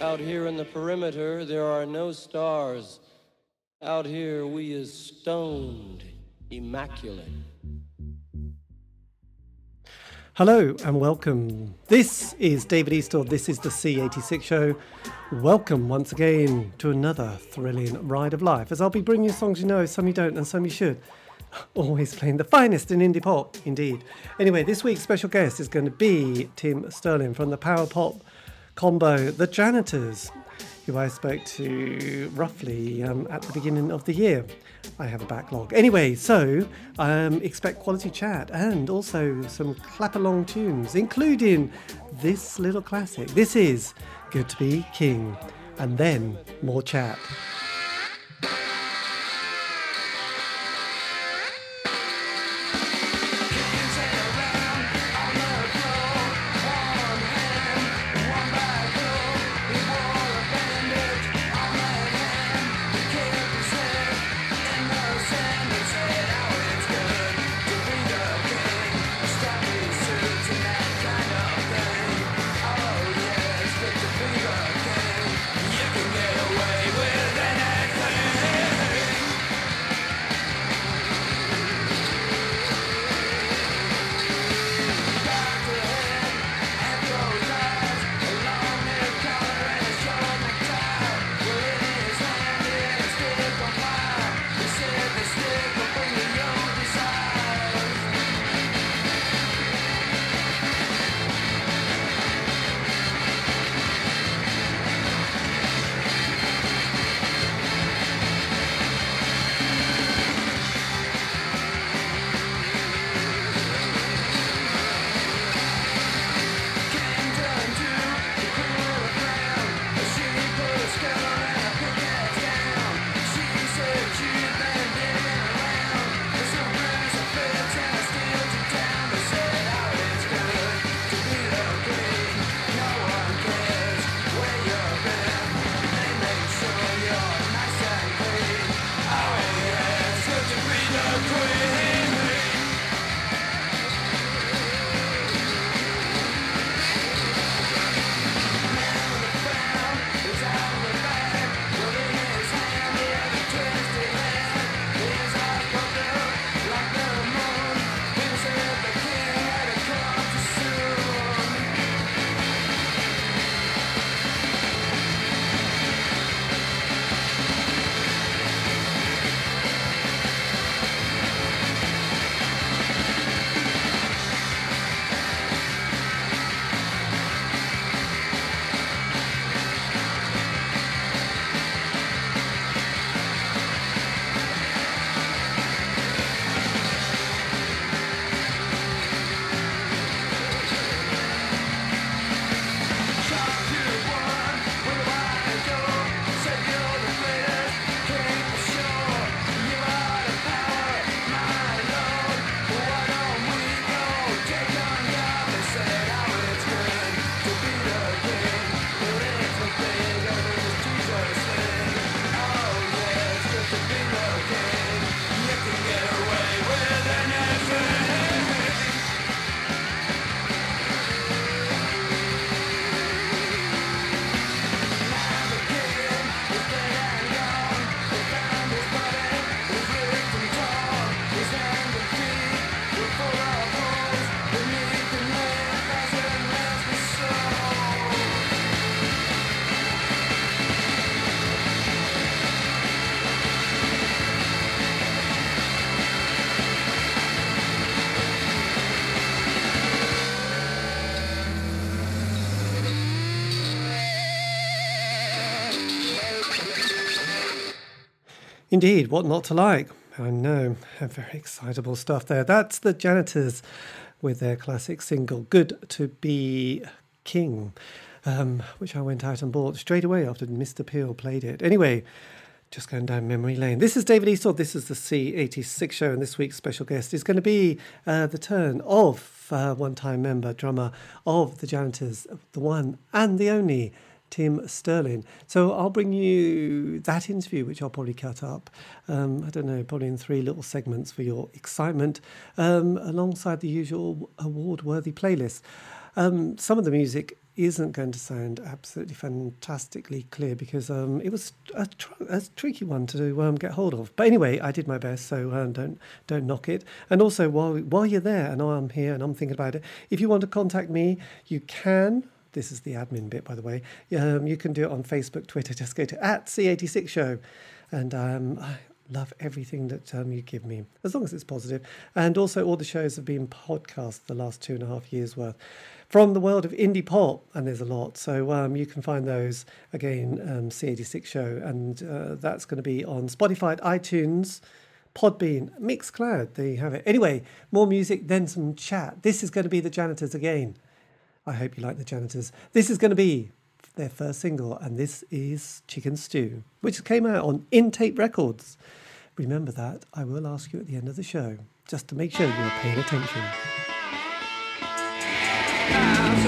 Out here in the perimeter, there are no stars. Out here, we is stoned, immaculate. Hello and welcome. This is David Eastaugh. This is the C86 show. Welcome once again to another thrilling ride of life as I'll be bringing you songs you know, some you don't, and some you should. Always playing the finest in indie pop, indeed. Anyway, this week's special guest is going to be Tim Sterling from the Power Pop combo The Janitors, who I spoke to roughly um, at the beginning of the year. I have a backlog. Anyway, so um, expect quality chat and also some clap along tunes, including this little classic. This is Good to Be King, and then more chat. Indeed, what not to like? I know, very excitable stuff there. That's the Janitors with their classic single, Good to Be King, um, which I went out and bought straight away after Mr. Peel played it. Anyway, just going down memory lane. This is David Eastaugh. This is the C86 show, and this week's special guest is going to be uh, the turn of uh, one time member, drummer of the Janitors, the one and the only Tim Sterling. So I'll bring you that interview, which I'll probably cut up, um, I don't know, probably in three little segments for your excitement, um, alongside the usual award worthy playlist. Um, some of the music isn't going to sound absolutely fantastically clear because um, it was a, tr- a, tricky one to um, get hold of. But anyway, I did my best, so um, don't don't knock it. And also, while while you're there, and I'm here and I'm thinking about it, if you want to contact me, you can. This is the admin bit, by the way. Um, you can do it on Facebook, Twitter. Just go to at C86 Show, and um, I, love everything that um, you give me, as long as it's positive. And also, all the shows have been podcast the last two and a half years worth from the world of indie pop, and there's a lot. So um, you can find those again, um, C86 show, and uh, that's going to be on Spotify, iTunes. Podbean, Mixcloud, there you have it. Anyway, more music, then some chat. This is going to be the Janitors again. I hope you like the Janitors. This is going to be their first single, and this is Chicken Stew, which came out on In Tape Records. Remember that. I will ask you at the end of the show, just to make sure you're paying attention. I'm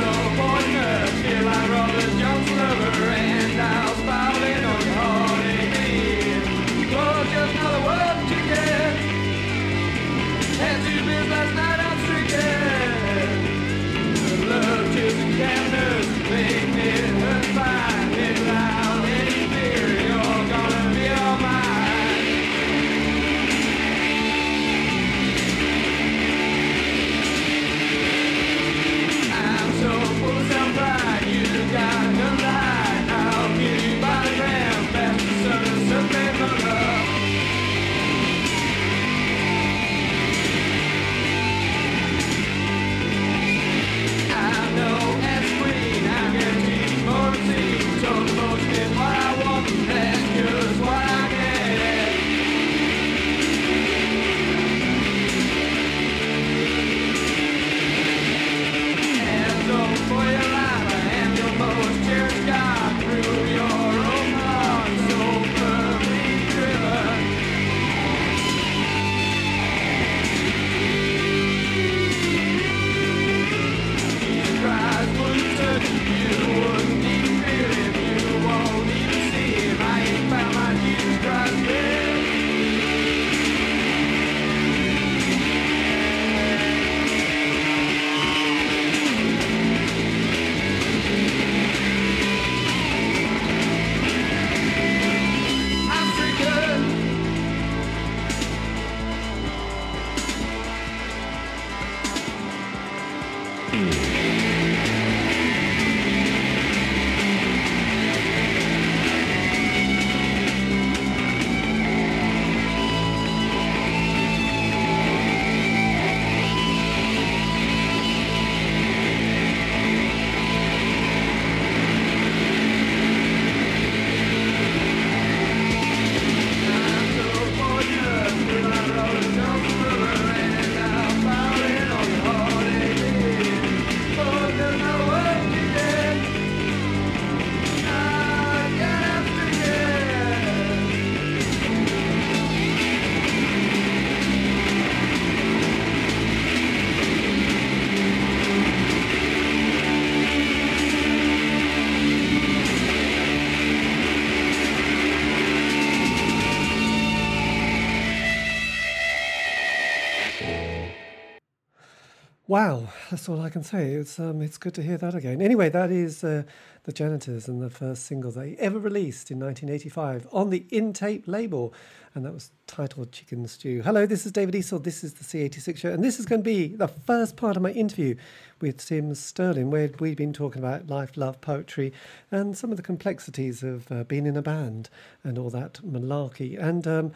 Wow, that's all I can say. It's um, it's good to hear that again. Anyway, that is uh, the Janitors and the first single they ever released in 1985 on the Intape label, and that was titled Chicken Stew. Hello, this is David Eastaugh. This is the C86 show, and this is going to be the first part of my interview with Tim Sterling, where we've been talking about life, love, poetry, and some of the complexities of uh, being in a band and all that malarkey. And um,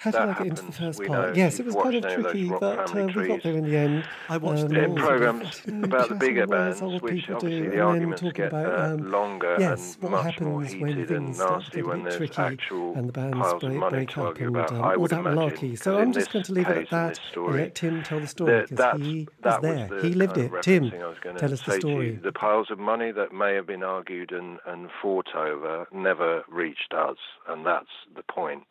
how did I get into the first part? Yes, it was kind of watched any of those tricky, rock but uh, we got there in the end. I watched Um, them. in all of programs chatting about the as bigger bands, old which people obviously do, the and then arguments talking get about uh, um, longer yes, and what much more happens when heated and things start to nasty get a when bit there's tricky actual and the bands piles break, of money break to up argue and about. um, I all would that imagine. malarkey. So 'cause I'm just going to leave it at that and let Tim tell the story because he was there. he lived it. Tim, referencing I gonna tell us the say to you. story. The piles of money that may have been argued and, and fought over never reached us, and that's the point.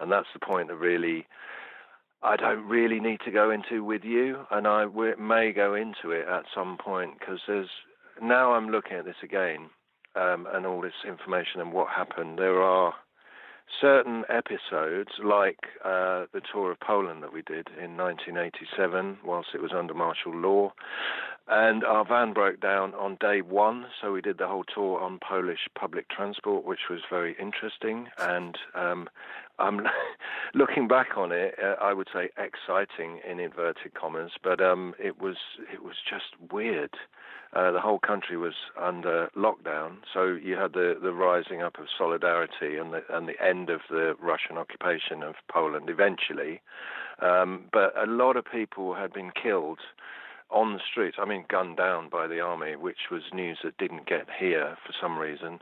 And that's the point that really I don't really need to go into with you, and I may go into it at some point because there's now I'm looking at this again um, and all this information and what happened. There are certain episodes, like uh, the tour of Poland that we did in 1987, whilst it was under martial law, And our van broke down on day one, so we did the whole tour on Polish public transport, which was very interesting. And um, I'm looking back on it, uh, I would say exciting in inverted commas, but um, it was it was just weird. Uh, the whole country was under lockdown, so you had the, the rising up of solidarity and the and the end of the Russian occupation of Poland eventually. Um, but a lot of people had been killed on the streets, I mean, gunned down by the army, which was news that didn't get here for some reason.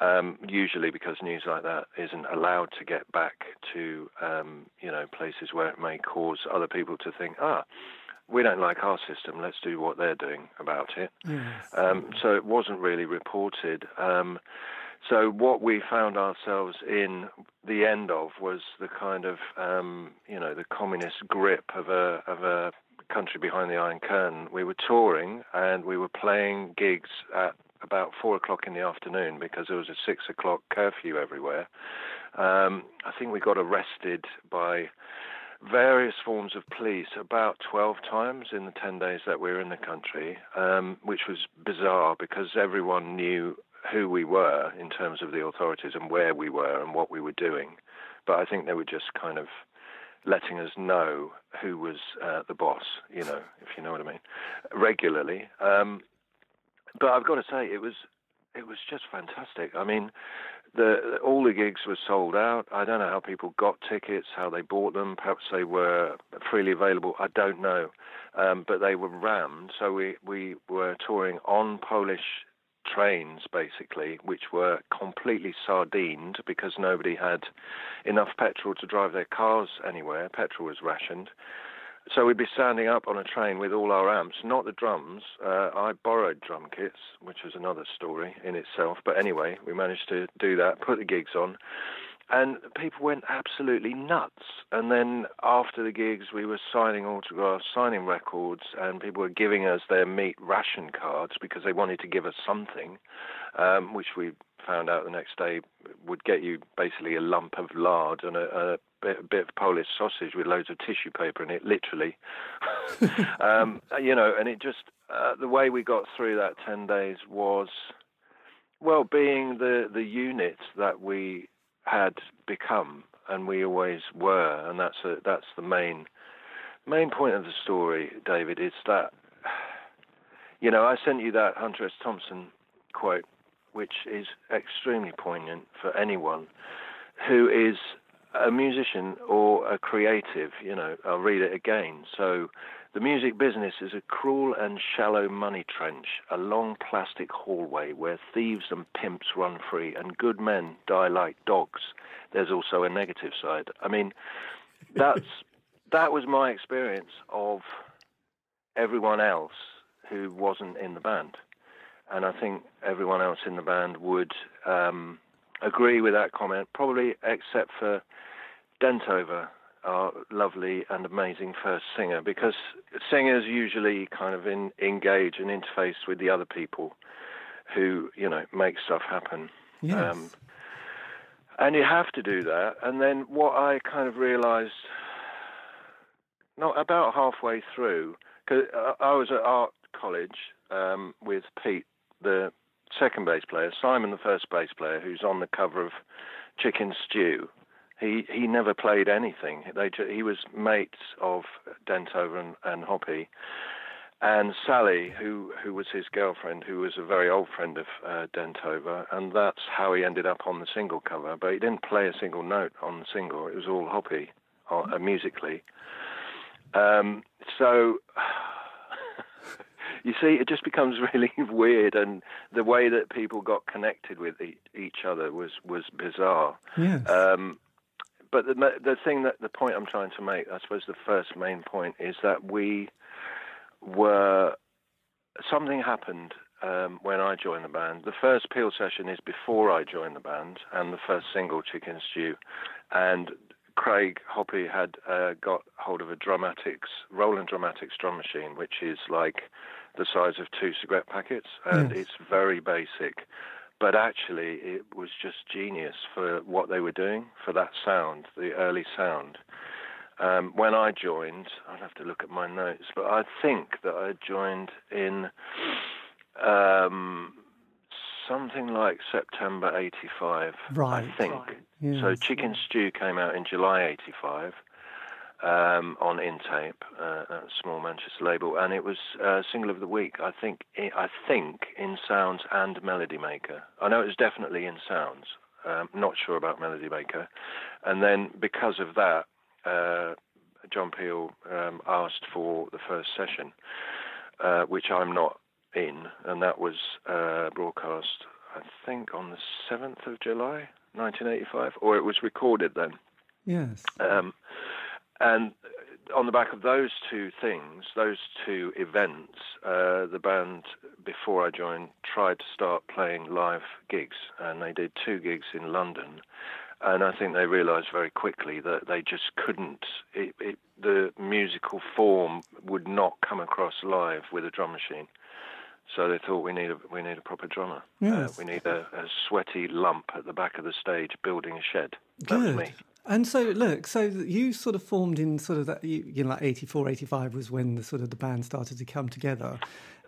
Um, usually, because news like that isn't allowed to get back to, um, you know, places where it may cause other people to think, ah, we don't like our system. Let's do what they're doing about it. Yes. Um, so it wasn't really reported. Um, so what we found ourselves in the end of was the kind of um, you know the communist grip of a of a country behind the Iron Curtain, we were touring and we were playing gigs at about four o'clock in the afternoon because there was a six o'clock curfew everywhere. Um, I think we got arrested by various forms of police about 12 times in the 10 days that we were in the country, um, which was bizarre because everyone knew who we were in terms of the authorities and where we were and what we were doing. But I think they were just kind of letting us know who was uh, the boss, you know, if you know what I mean, regularly. Um, but I've got to say, it was it was just fantastic. I mean, the all the gigs were sold out. I don't know how people got tickets, how they bought them. Perhaps they were freely available. I don't know, um, but they were rammed. So we we were touring on Polish trains basically, which were completely sardined because nobody had enough petrol to drive their cars anywhere. Petrol was rationed. So we'd be standing up on a train with all our amps, not the drums. Uh, I borrowed drum kits, which was another story in itself. But anyway, we managed to do that, put the gigs on and people went absolutely nuts. And then after the gigs, we were signing autographs, signing records, and people were giving us their meat ration cards because they wanted to give us something, um, which we found out the next day would get you basically a lump of lard and a, a, bit, a bit, of Polish sausage with loads of tissue paper in it, literally. um, you know, and it just uh, the way we got through that ten days was. Well, being the, the unit that we had become, and we always were, and that's a, that's the main main point of the story, David. Is that you know I sent you that Hunter S. Thompson quote, which is extremely poignant for anyone who is a musician or a creative. You know, I'll read it again. So the music business is a cruel and shallow money trench, a long plastic hallway where thieves and pimps run free and good men die like dogs. There's also a negative side. I mean, that's that was my experience of everyone else who wasn't in the band, and I think everyone else in the band would um, agree with that comment, probably except for Dentover our lovely and amazing first singer because singers usually kind of in, engage and interface with the other people who you know make stuff happen. Yes. Um, and you have to do that. And then what I kind of realised, not about halfway through, because I was at art college um, with Pete, the second bass player, Simon, the first bass player, who's on the cover of Chicken Stew, he he never played anything. They he was mates of Dentover and, and Hoppy, and Sally, who who was his girlfriend, who was a very old friend of uh, Dentover, and that's how he ended up on the single cover. But he didn't play a single note on the single. It was all Hoppy, uh, musically. Um, so. you see, it just becomes really weird, and the way that people got connected with each other was was bizarre. Yes. Um, but the the thing that the point I'm trying to make, I suppose, the first main point is that we were something happened um, when I joined the band. The first Peel session is before I joined the band, and the first single, Chicken Stew, and Craig Hoppy had uh, got hold of a Drumatix, Roland Drumatix drum machine, which is like the size of two cigarette packets, and yes. it's very basic but actually it was just genius for what they were doing for that sound, the early sound. Um, when I joined, I'd have to look at my notes, but I think that I joined in um, something like September 85. Right. I think. Right. Yes. So Chicken Stew came out in July 85 um, on Intape, uh, a small Manchester label, and it was uh, single of the week. I think. I think in Sounds and Melody Maker. I know it was definitely in Sounds. Um, not sure about Melody Maker, and then because of that, uh, John Peel um, asked for the first session, uh, which I'm not in, and that was uh, broadcast, I think, on the 7th of July, 1985, or it was recorded then. Yes. Um, and on the back of those two things, those two events, uh, the band, before I joined, tried to start playing live gigs, and they did two gigs in London. And I think they realised very quickly that they just couldn't. It, it, the musical form would not come across live with a drum machine. So they thought we need a we need a proper drummer. Yes. Uh, we need a, a sweaty lump at the back of the stage building a shed. That Good. And so, look, so you sort of formed in sort of that, you, you know, like 84, 85 was when the sort of the band started to come together.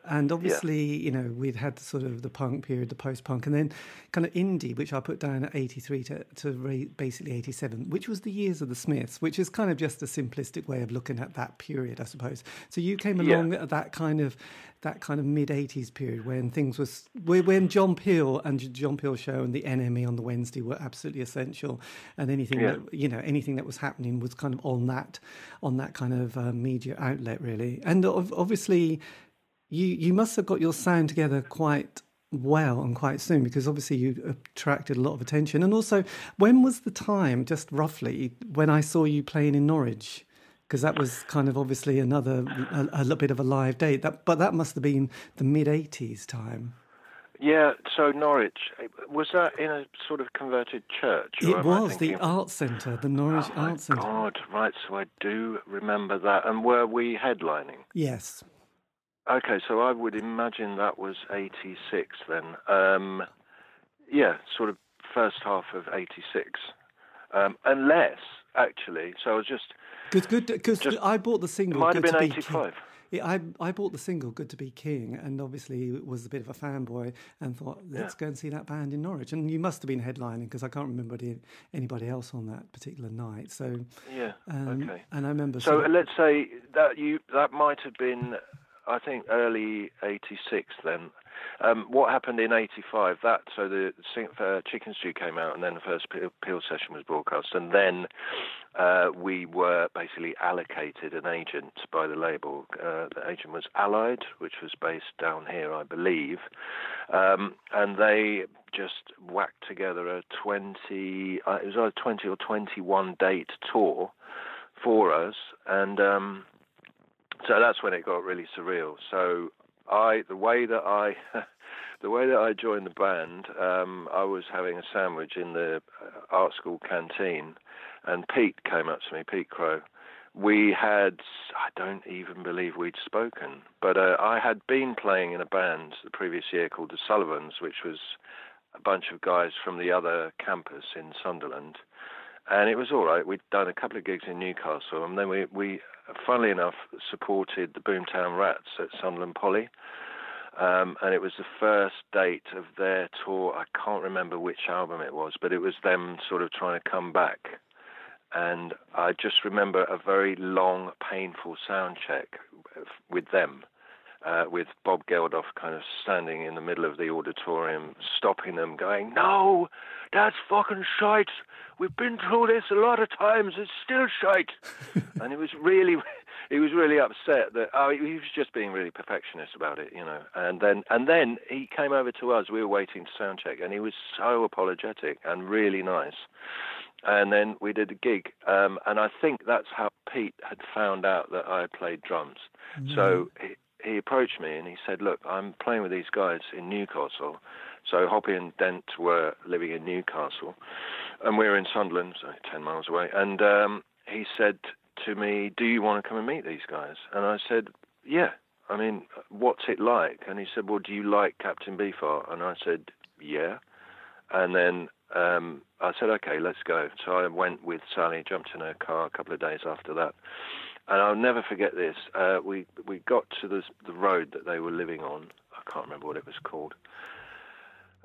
And obviously, you know, we'd had sort of the punk period, the post punk, and then kind of indie, which I put down at 83 to, to basically 87, which was the years of the Smiths, which is kind of just a simplistic way of looking at that period, I suppose. So you came Yeah. along at that kind of that kind of mid 80s period when things was when when John Peel and John Peel show and the NME on the Wednesday were absolutely essential and anything Yeah. that you know anything that was happening was kind of on that on that kind of uh, media outlet really and obviously you you must have got your sound together quite well and quite soon because obviously you attracted a lot of attention and also when was the time just roughly when I saw you playing in Norwich because that was kind of obviously another a, a little bit of a live date that but that must have been the mid 80s time Yeah, so Norwich was that in a sort of converted church? it was the art centre the Norwich Oh Art Centre God! Right, so I do remember that. And were we headlining? yes Okay, so I would imagine that was '86 then. Um, yeah, sort of first half of '86, um, unless actually. So I was just. Good, good, because I bought the It single. might have Good been to Be King. '85. Yeah, I I bought the single "Good to Be King" and obviously was a bit of a fanboy and thought, let's Yeah. go and see that band in Norwich. And you must have been headlining because I can't remember anybody else on that particular night. So, Yeah. um, okay. and I remember. So of- let's say that you that might have been, I think, early '86. Then, um, what happened in '85? That so the uh, Chicken Stew came out, and then the first Peel, session was broadcast, and then uh, we were basically allocated an agent by the label. Uh, the agent was Allied, which was based down here, I believe, um, and they just whacked together a 20. Uh, it was either 20 or 21 date tour for us, and um, so that's when it got really surreal. So I, the way that I, the way that I joined the band, um, I was having a sandwich in the uh, art school canteen, and Pete came up to me, Pete Crow. We had, I don't even believe we'd spoken, but uh, I had been playing in a band the previous year called the Sullivans, which was a bunch of guys from the other campus in Sunderland and it was all right. We'd done a couple of gigs in Newcastle, and then we, we funnily enough, supported the Boomtown Rats at Sunderland Poly. Um, and it was the first date of their tour. I can't remember which album it was, but it was them sort of trying to come back. And I just remember a very long, painful sound check with them uh, with Bob Geldof kind of standing in the middle of the auditorium, stopping them, going, "No, that's fucking shite. We've been through this a lot of times. It's still shite." and he was really, he was really upset that oh, he was just being really perfectionist about it, you know. And then, and then he came over to us. We were waiting to sound check, and he was so apologetic and really nice. And then we did a gig, um, and I think that's how Pete had found out that I played drums. So he, he approached me and he said, "Look, I'm playing with these guys in Newcastle." So Hoppy and Dent were living in Newcastle, and we were in Sunderland, so ten miles away. And um, he said to me, "Do you want to come and meet these guys?" And I said, "Yeah." I mean, what's it like? And he said, "Well, do you like Captain Beefheart?" And I said, "Yeah." And then um, I said, okay, let's go. So I went with Sally, jumped in her car a couple of days after that. And I'll never forget this. Uh, we we got to the the road that they were living on. I can't remember what it was called.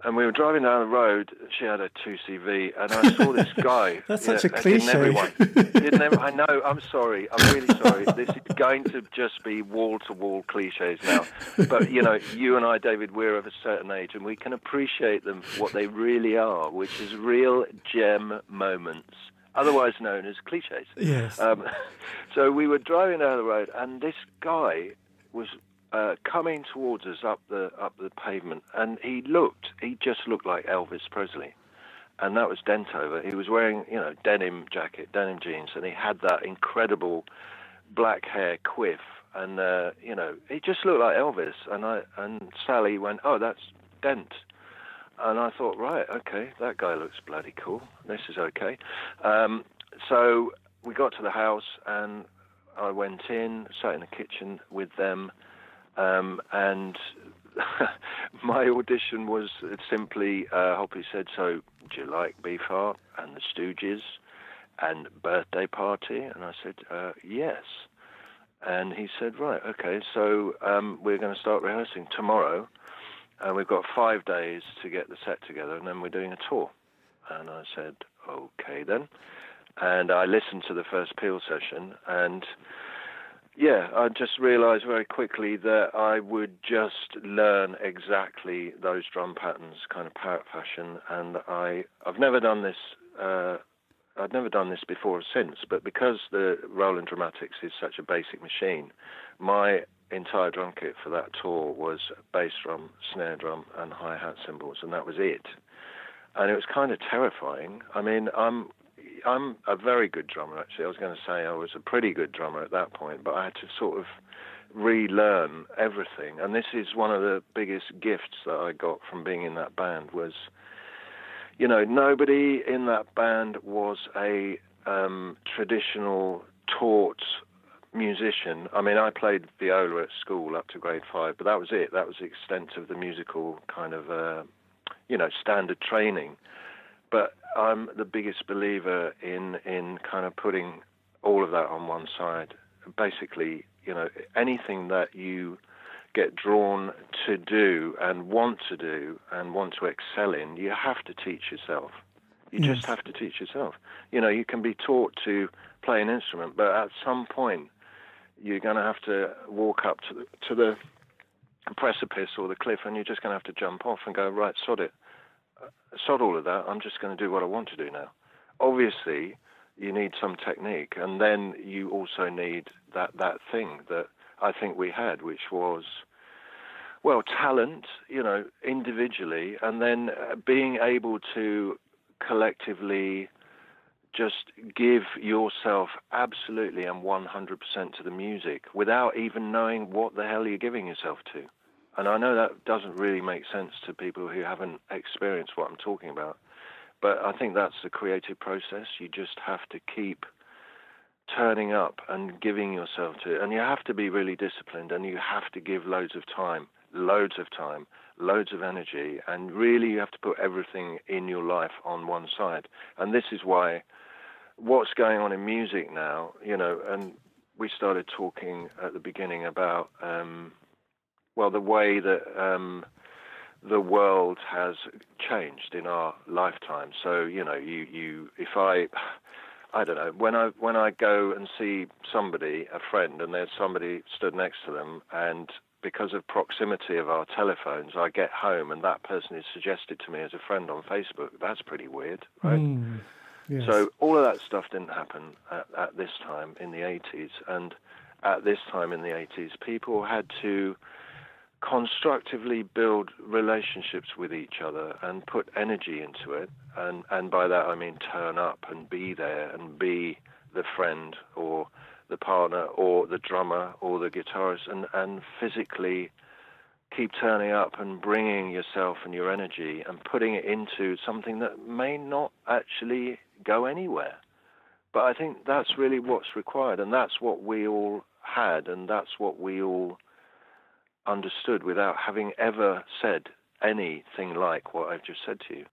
And we were driving down the road. She had a two CV, and I saw this guy. That's such a cliche. Everyone? I know. I'm sorry. I'm really sorry. This is going to just be wall to wall cliches now. But you know, you and I, David, we're of a certain age, and we can appreciate them for what they really are, which is real gem moments otherwise known as cliches. Yes. Um, so we were driving down the road, and this guy was uh, coming towards us up the up the pavement, and he looked, he just looked like Elvis Presley, and that was Dentover. He was wearing, you know, denim jacket, denim jeans, and he had that incredible black hair quiff, and uh, you know, he just looked like Elvis. And I and Sally went, "Oh, that's Dent." And I thought, right, okay, that guy looks bloody cool. This is okay. Um, so we got to the house, and I went in, sat in the kitchen with them, um, and my audition was simply uh, Hoppy said, "So, do you like Beefheart and the Stooges and Birthday Party?" And I said, uh, "Yes." And he said, "Right, okay. So um, we're going to start rehearsing tomorrow, and we've got five days to get the set together, and then we're doing a tour." And I said, "Okay then." And I listened to the first Peel session, and yeah, I just realised very quickly that I would just learn exactly those drum patterns, kind of parrot fashion, and I I've never done this. Uh, I've never done this before or since, but because the Roland Drumatix is such a basic machine, my entire drum kit for that tour was bass drum, snare drum, and hi hat cymbals, and that was it. And it was kind of terrifying. I mean, I'm I'm a very good drummer, actually. I was going to say I was a pretty good drummer at that point, but I had to sort of relearn everything. And this is one of the biggest gifts that I got from being in that band was, you know, nobody in that band was a um, traditional taught musician. I mean, I played viola at school up to grade five, but that was it. That was the extent of the musical kind of, uh, you know, standard training. But I'm the biggest believer in in kind of putting all of that on one side. Basically, you know, anything that you get drawn to do and want to do and want to excel in, you have to teach yourself. You yes. just have to teach yourself. You know, you can be taught to play an instrument, but at some point, you're going to have to walk up to the, to the precipice or the cliff, and you're just going to have to jump off and go right, sod it sod all of that. I'm just going to do what I want to do now. Obviously, you need some technique, and then you also need that that thing that I think we had, which was well talent, you know, individually, and then uh, being able to collectively just give yourself absolutely and 100% to the music without even knowing what the hell you're giving yourself to. And I know that doesn't really make sense to people who haven't experienced what I'm talking about. But I think that's the creative process. You just have to keep turning up and giving yourself to it. And you have to be really disciplined and you have to give loads of time, loads of time, loads of energy. And really, you have to put everything in your life on one side. And this is why what's going on in music now, you know, and we started talking at the beginning about. Um, well, the way that um, the world has changed in our lifetime. So you know, you you if I. I don't know. When I when I go and see somebody, a friend, and there's somebody stood next to them, and because of proximity of our telephones, I get home and that person is suggested to me as a friend on Facebook. That's pretty weird, right? Mm, yes. So all of that stuff didn't happen at, at this time in the 80s, and at this time in the 80s, people had to constructively build relationships with each other and put energy into it. And and by that I mean turn up and be there and be the friend or the partner or the drummer or the guitarist and and physically keep turning up and bringing yourself and your energy and putting it into something that may not actually go anywhere. But I think that's really what's required and that's what we all had and that's what we all understood without having ever said anything like what I've just said to you.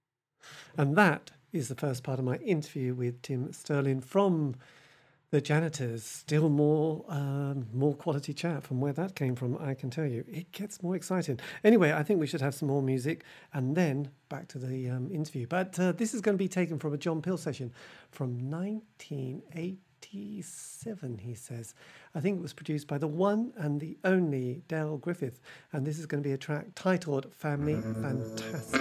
And that is the first part of my interview with Tim Sterling from the janitors. Still more, um, more quality chat from where that came from. I can tell you, it gets more exciting. Anyway, I think we should have some more music and then back to the um, interview. But uh, this is going to be taken from a John Peel session from 1987. He says, I think it was produced by the one and the only Dale Griffin, and this is going to be a track titled "Family Fantastic."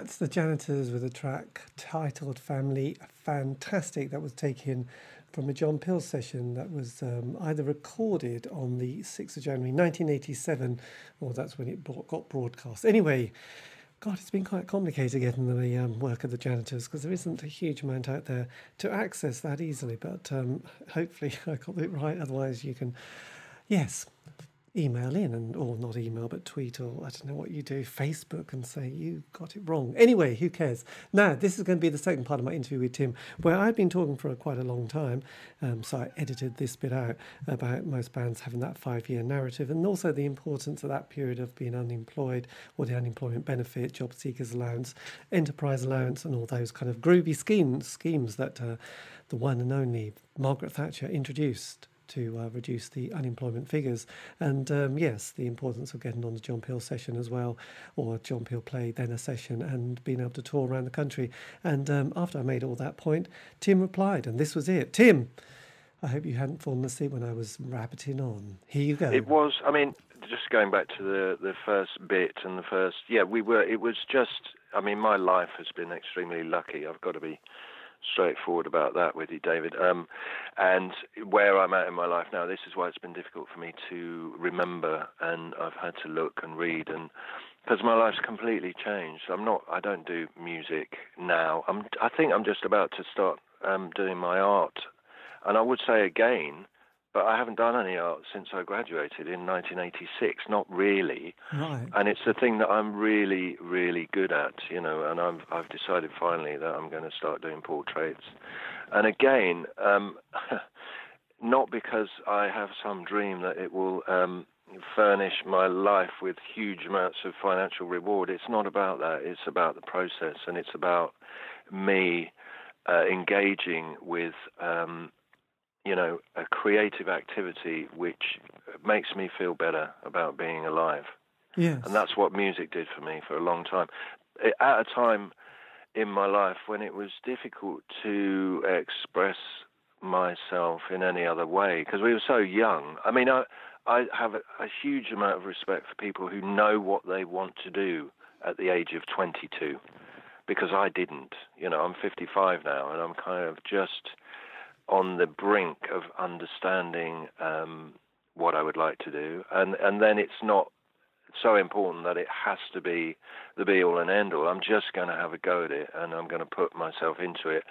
That's the janitors with a track titled Family Fantastic that was taken from a John Peel session that was um, either recorded on the 6th of January 1987 or that's when it got broadcast. Anyway, God, it's been quite complicated getting the um, work of the janitors because there isn't a huge amount out there to access that easily. But um, hopefully, I got it right. Otherwise, you can, yes, email in and or not email but tweet or I don't know what you do Facebook and say you got it wrong. Anyway who cares? Now this is going to be the second part of my interview with Tim where I've been talking for quite a long time um, so I edited this bit out about most bands having that five year narrative and also the importance of that period of being unemployed or the unemployment benefit job seekers allowance enterprise allowance and all those kind of groovy schemes schemes that uh, the one and only Margaret Thatcher introduced to uh, reduce the unemployment figures. And um, yes, the importance of getting on the John Peel session as well, or John Peel play, then a session, and being able to tour around the country. And um, after I made all that point, Tim replied, and this was it. Tim, I hope you hadn't fallen asleep when I was rabbiting on. Here you go. It was, I mean, just going back to the, the first bit and the first, yeah, we were, it was just, I mean, my life has been extremely lucky. I've got to be straightforward about that with you, David. Um, and where I'm at in my life now, this is why it's been difficult for me to remember, and I've had to look and read, and because my life's completely changed. I'm not. I don't do music now. I'm. I think I'm just about to start um, doing my art, and I would say again but I haven't done any art since I graduated in 1986. Not really, right. and it's the thing that I'm really, really good at, you know. And I've I've decided finally that I'm going to start doing portraits, and again, um, not because I have some dream that it will um, furnish my life with huge amounts of financial reward. It's not about that. It's about the process, and it's about me uh, engaging with um, you know, a creative activity which makes me feel better about being alive. Yes. And that's what music did for me for a long time. At a time in my life when it was difficult to express myself in any other way because we were so young. I mean, I, I have a, a huge amount of respect for people who know what they want to do at the age of 22 because I didn't. You know, I'm 55 now and I'm kind of just on the brink of understanding um, what I would like to do, and and then it's not so important that it has to be the be all and end all. I'm just going to have a go at it, and I'm going to put myself into it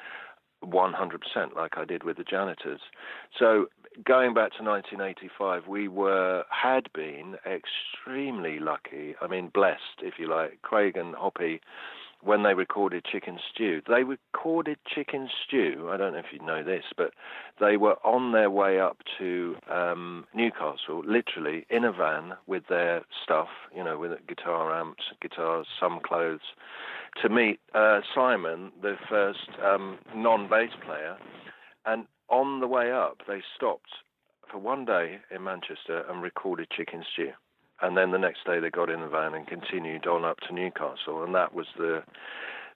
100%, like I did with the janitors. So going back to 1985, we were had been extremely lucky. I mean, blessed, if you like. Craig and Hoppy when they recorded Chicken Stew. They recorded Chicken Stew. I don't know if you know this, but they were on their way up to um, Newcastle, literally in a van with their stuff, you know, with guitar amps, guitars, some clothes, to meet uh, Simon, the first um, non-bass player. And on the way up, they stopped for one day in Manchester and recorded Chicken Stew and then the next day they got in the van and continued on up to Newcastle, and that was the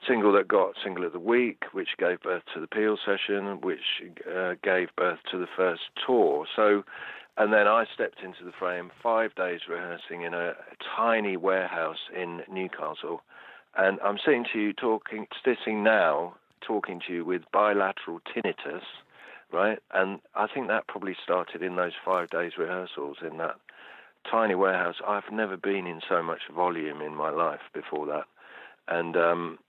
single that got single of the week, which gave birth to the Peel session, which uh, gave birth to the first tour. So, and then I stepped into the frame, five days rehearsing in a, a tiny warehouse in Newcastle, and I'm sitting to you talking, sitting now, talking to you with bilateral tinnitus, right? And I think that probably started in those five days rehearsals in that tiny warehouse. I've never been in so much volume in my life before that, and um,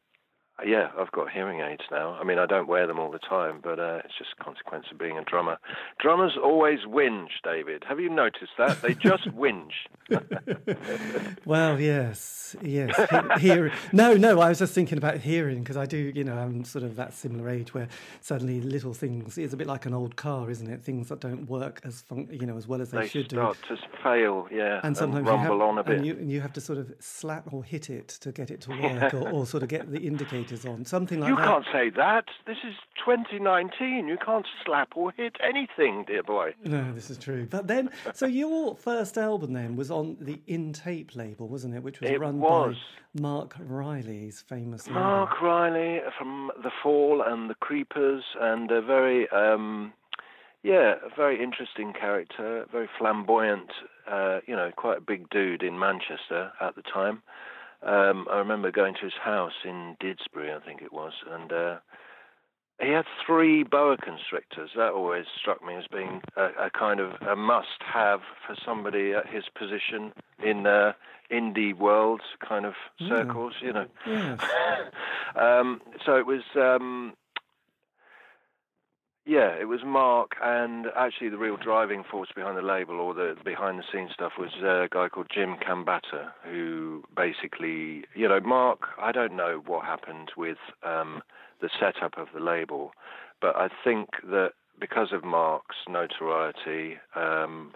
yeah, I've got hearing aids now. I mean, I don't wear them all the time, but uh, it's just a consequence of being a drummer. Drummers always whinge, David. Have you noticed that? They just whinge. well, yes, yes. He- hear- no, no. I was just thinking about hearing because I do, you know, I'm sort of that similar age where suddenly little things. It's a bit like an old car, isn't it? Things that don't work as fun- you know as well as they, they should do. start to fail, yeah, And sometimes rumble you have, on a bit. And you, and you have to sort of slap or hit it to get it to work, or, or sort of get the on, something like You that. can't say that. This is 2019. You can't slap or hit anything, dear boy. No, this is true. But then, so your first album then was on the In Tape label, wasn't it? Which was It run was. by Marc Riley's famous. Marc Riley from The Fall and The Creepers, and a very, um, yeah, a very interesting character, very flamboyant, uh, you know, quite a big dude in Manchester at the time. Um, I remember going to his house in Didsbury, I think it was, and uh, he had three boa constrictors. That always struck me as being a, a kind of a must-have for somebody at his position in uh, indie world kind of circles, you know. Yes. um, so it was, um, yeah, it was Marc, and actually the real driving force behind the label or the behind-the-scenes stuff was a guy called Jim Khambatta, who basically, you know, Marc. I don't know what happened with um, the setup of the label, but I think that because of Marc's notoriety, um,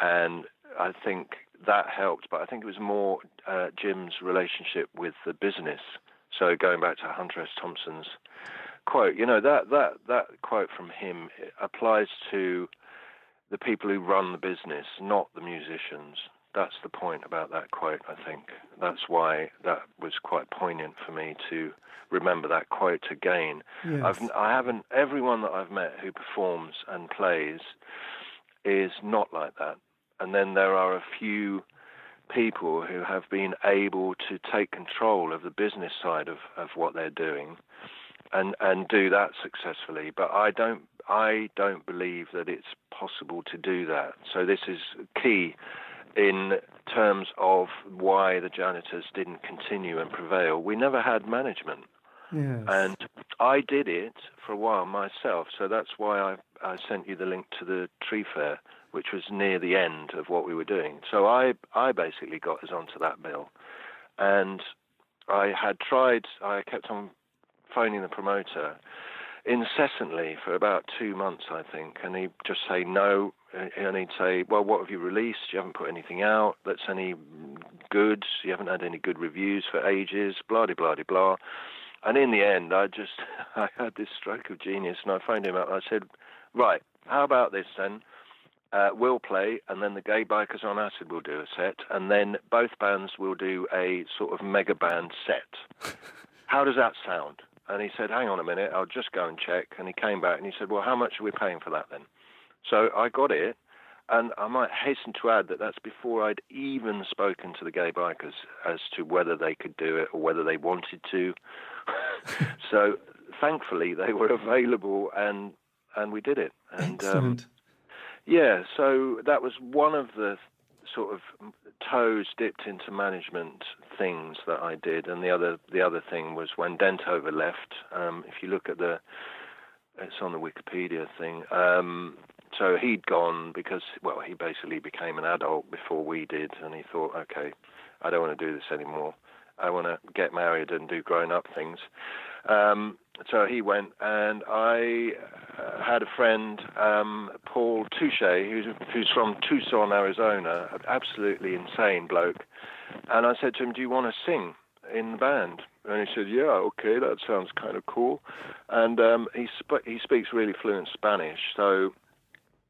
and I think that helped. But I think it was more uh, Jim's relationship with the business. So going back to Hunter S. Thompson's quote, you know that that that quote from him applies to the people who run the business, not the musicians. That's the point about that quote. I think that's why that was quite poignant for me to remember that quote again. Yes. I've I haven't everyone that I've met who performs and plays is not like that, and then there are a few people who have been able to take control of the business side of, of what they're doing and and do that successfully. But I don't I don't believe that it's possible to do that. So this is key in terms of why the janitors didn't continue and prevail. We never had management. Yes. And I did it for a while myself, so that's why I, I sent you the link to the tree fair, which was near the end of what we were doing. So I I basically got us onto that bill, and I had tried. I kept on phoning the promoter incessantly for about two months, I think, and he'd just say no, and he'd say, "Well, what have you released? You haven't put anything out that's any good. You haven't had any good reviews for ages. Blah de blah de blah." And in the end, I just I had this stroke of genius, and I phoned him up. I said, "Right, how about this then? Uh, we'll play, and then the Gaye Bykers on Acid will do a set, and then both bands will do a sort of mega band set. How does that sound?" And he said, "Hang on a minute, I'll just go and check." And he came back and he said, "Well, how much are we paying for that then?" So I got it, and I might hasten to add that that's before I'd even spoken to the gaye bykers as to whether they could do it or whether they wanted to. so thankfully they were available, and and we did it. And um, yeah, so that was one of the sort of toes dipped into management things that I did, and the other the other thing was when Dentover left. Um, if you look at the, it's on the Wikipedia thing. Um, so he'd gone because well, he basically became an adult before we did, and he thought, okay, I don't want to do this anymore. I want to get married and do grown up things. Um, so he went, and I uh, had a friend, um, Paul Touche, who's, who's from Tucson, Arizona, an absolutely insane bloke. And I said to him, Do you want to sing in the band? And he said, Yeah, okay, that sounds kind of cool. And um, he, sp- he speaks really fluent Spanish. So,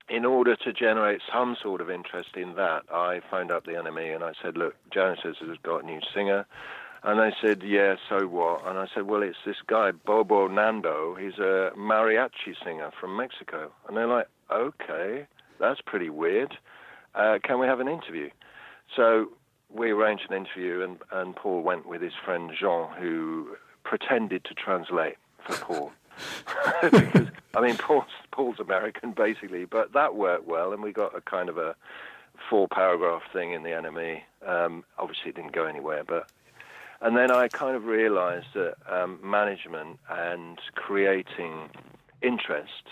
in order to generate some sort of interest in that, I phoned up the NME and I said, Look, Janitors has got a new singer. And they said, yeah, so what? And I said, well, it's this guy, Bobo Nando. He's a mariachi singer from Mexico. And they're like, okay, that's pretty weird. Uh, can we have an interview? So we arranged an interview, and, and Paul went with his friend Jean, who pretended to translate for Paul. because, I mean, Paul's, Paul's American, basically, but that worked well, and we got a kind of a four paragraph thing in the NME. Um, obviously, it didn't go anywhere, but and then I kind of realized that um, management and creating interest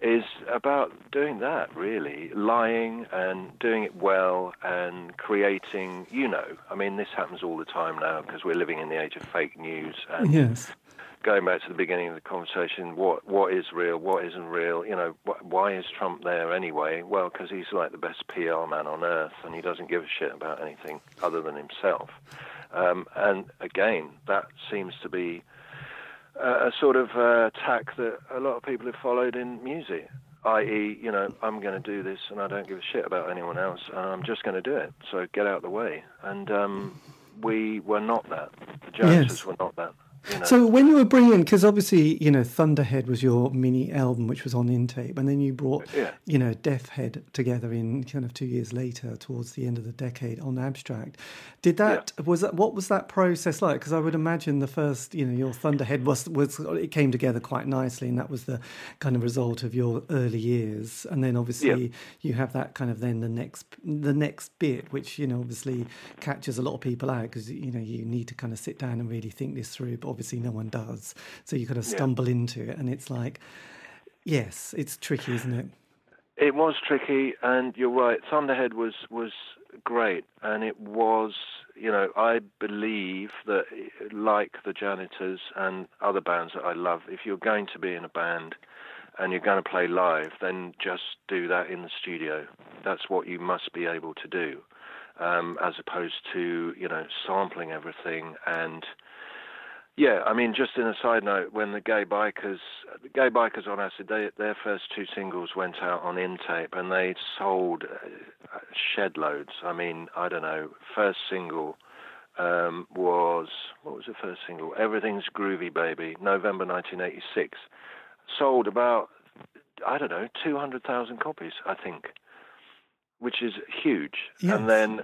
is about doing that, really. Lying and doing it well and creating, you know, I mean, this happens all the time now because we're living in the age of fake news. And Yes. going back to the beginning of the conversation, what what is real, what isn't real? You know, wh- why is Trump there anyway? Well, because he's like the best PR man on earth, and he doesn't give a shit about anything other than himself. Um, and again, that seems to be a, a sort of uh, tack that a lot of people have followed in music. I.e., you know, I'm going to do this, and I don't give a shit about anyone else, and I'm just going to do it. So get out of the way. And um, we were not that. The Janitors Yes. were not that. You know? So when you were bringing, because obviously you know Thunderhead was your mini album, which was on Intape, and then you brought Yeah. you know Deathhead together in kind of two years later, towards the end of the decade on Abstract. Did that was that what was that process like? Because I would imagine the first you know your Thunderhead was was it came together quite nicely, and that was the kind of result of your early years, and then obviously Yeah. you have that kind of then the next the next bit, which you know obviously catches a lot of people out because you know you need to kind of sit down and really think this through, but obviously no one does, so you kind of Yeah. stumble into it, and it's like, yes, it's tricky, isn't it? It was tricky, and you're right. Thunderhead was was great, and it was, you know, I believe that, like the Janitors and other bands that I love, if you're going to be in a band and you're going to play live, then just do that in the studio. That's what you must be able to do, um, as opposed to, you know, sampling everything and yeah, I mean, just in a side note, when the Gaye Bykers, the Gaye Bykers on Acid, they, their first two singles went out on Intape, and they sold uh, shed loads. I mean, I don't know. First single um, was what was the first single? Everything's Groovy Baby, November 1986. Sold about I don't know, 200,000 copies, I think, which is huge. Yes. And then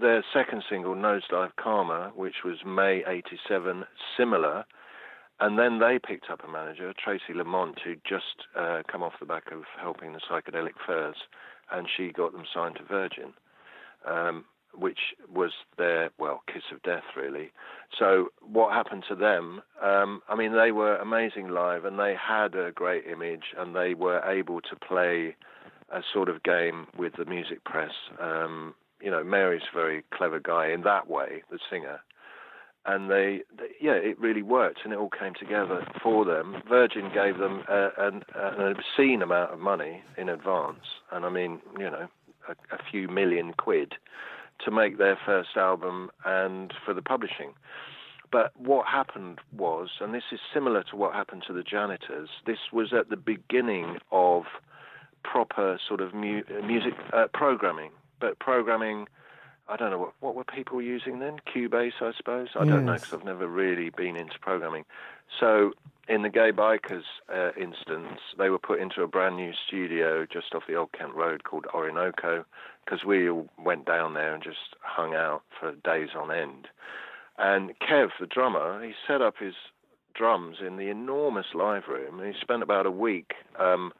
their second single, Nosedive Karma, which was May 87, similar. And then they picked up a manager, Tracy Lamont, who'd just uh, come off the back of helping the Psychedelic Furs, and she got them signed to Virgin, um, which was their, well, kiss of death, really. So what happened to them? Um, I mean, they were amazing live, and they had a great image, and they were able to play a sort of game with the music press. Um, you know, Mary's a very clever guy in that way, the singer. And they, they, yeah, it really worked, and it all came together for them. Virgin gave them a, an, an obscene amount of money in advance, and I mean, you know, a, a few million quid to make their first album and for the publishing. But what happened was, and this is similar to what happened to the janitors, this was at the beginning of proper sort of mu- uh, music uh, programming. But programming, I don't know what what were people using then? Cubase, I suppose. I don't know because I've never really been into programming. So in the Gaye Bykers uh, instance, they were put into a brand new studio just off the Old Kent Road called Orinoco, because we all went down there and just hung out for days on end. And Kev, the drummer, he set up his drums in the enormous live room. And he spent about a week um,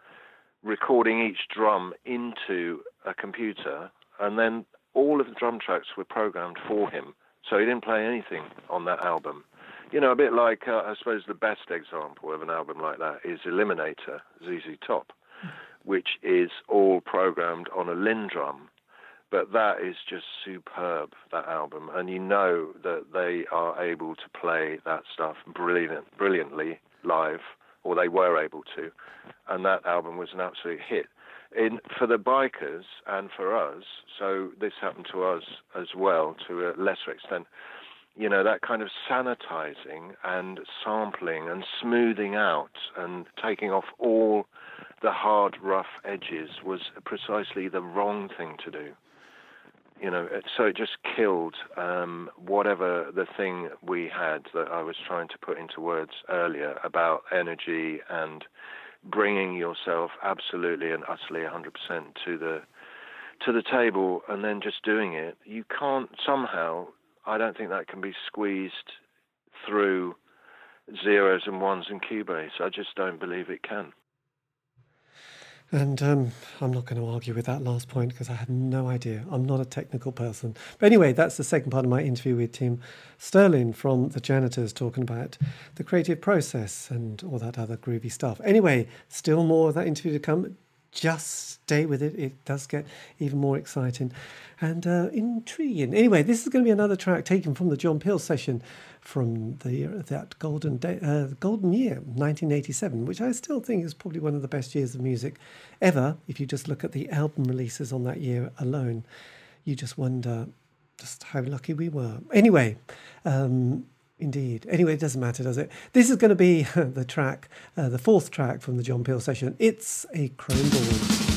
recording each drum into a computer, and then all of the drum tracks were programmed for him. So he didn't play anything on that album. You know, a bit like uh, I suppose the best example of an album like that is Eliminator, ZZ Top, which is all programmed on a Linn drum. But that is just superb, that album, and you know that they are able to play that stuff brilliant, brilliantly live, or they were able to, and that album was an absolute hit. In for the bikers and for us, so this happened to us as well to a lesser extent. You know that kind of sanitizing and sampling and smoothing out and taking off all the hard, rough edges was precisely the wrong thing to do you know, so it just killed um, whatever the thing we had that I was trying to put into words earlier about energy and bringing yourself absolutely and utterly 100% to the to the table and then just doing it. You can't somehow. I don't think that can be squeezed through zeros and ones and Cubase. I just don't believe it can. And um, I'm not going to argue with that last point because I had no idea. I'm not a technical person. But anyway, that's the second part of my interview with Tim Sterling from The Janitors, talking about the creative process and all that other groovy stuff. Anyway, still more of that interview to come. Just stay with it. It does get even more exciting and uh, intriguing. Anyway, this is going to be another track taken from the John Peel session from the that golden day, uh, golden year, 1987, which I still think is probably one of the best years of music ever. If you just look at the album releases on that year alone, you just wonder just how lucky we were. Anyway, um, indeed. Anyway, it doesn't matter, does it? This is going to be the track, uh, the fourth track from the John Peel session. It's a chrome ball.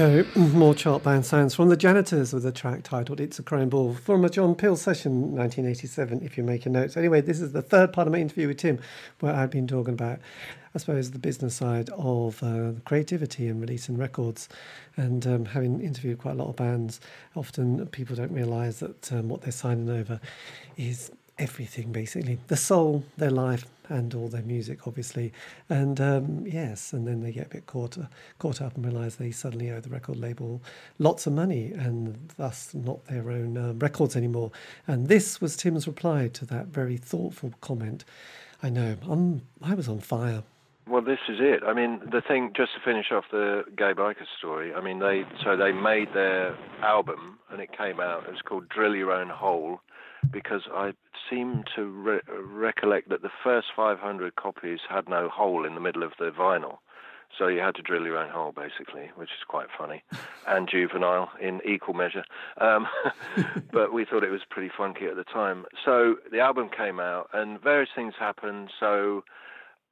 Go. More chart band sounds from the Janitors with a track titled It's a Chrome Ball from a John Peel session 1987, if you're making notes. Anyway, this is the third part of my interview with Tim, where I've been talking about, I suppose, the business side of uh, creativity and releasing records. And um, having interviewed quite a lot of bands, often people don't realise that um, what they're signing over is everything basically the soul, their life, and all their music, obviously. And um, yes, and then they get a bit caught caught up and realise they suddenly owe the record label lots of money and thus not their own um, records anymore. And this was Tim's reply to that very thoughtful comment. I know, I'm, I was on fire. Well, this is it. I mean, the thing, just to finish off the Gaye Byker story, I mean, they so they made their album and it came out. It was called Drill Your Own Hole because I seem to re- recollect that the first 500 copies had no hole in the middle of the vinyl. So you had to drill your own hole, basically, which is quite funny and juvenile in equal measure. Um, but we thought it was pretty funky at the time. So the album came out, and various things happened. So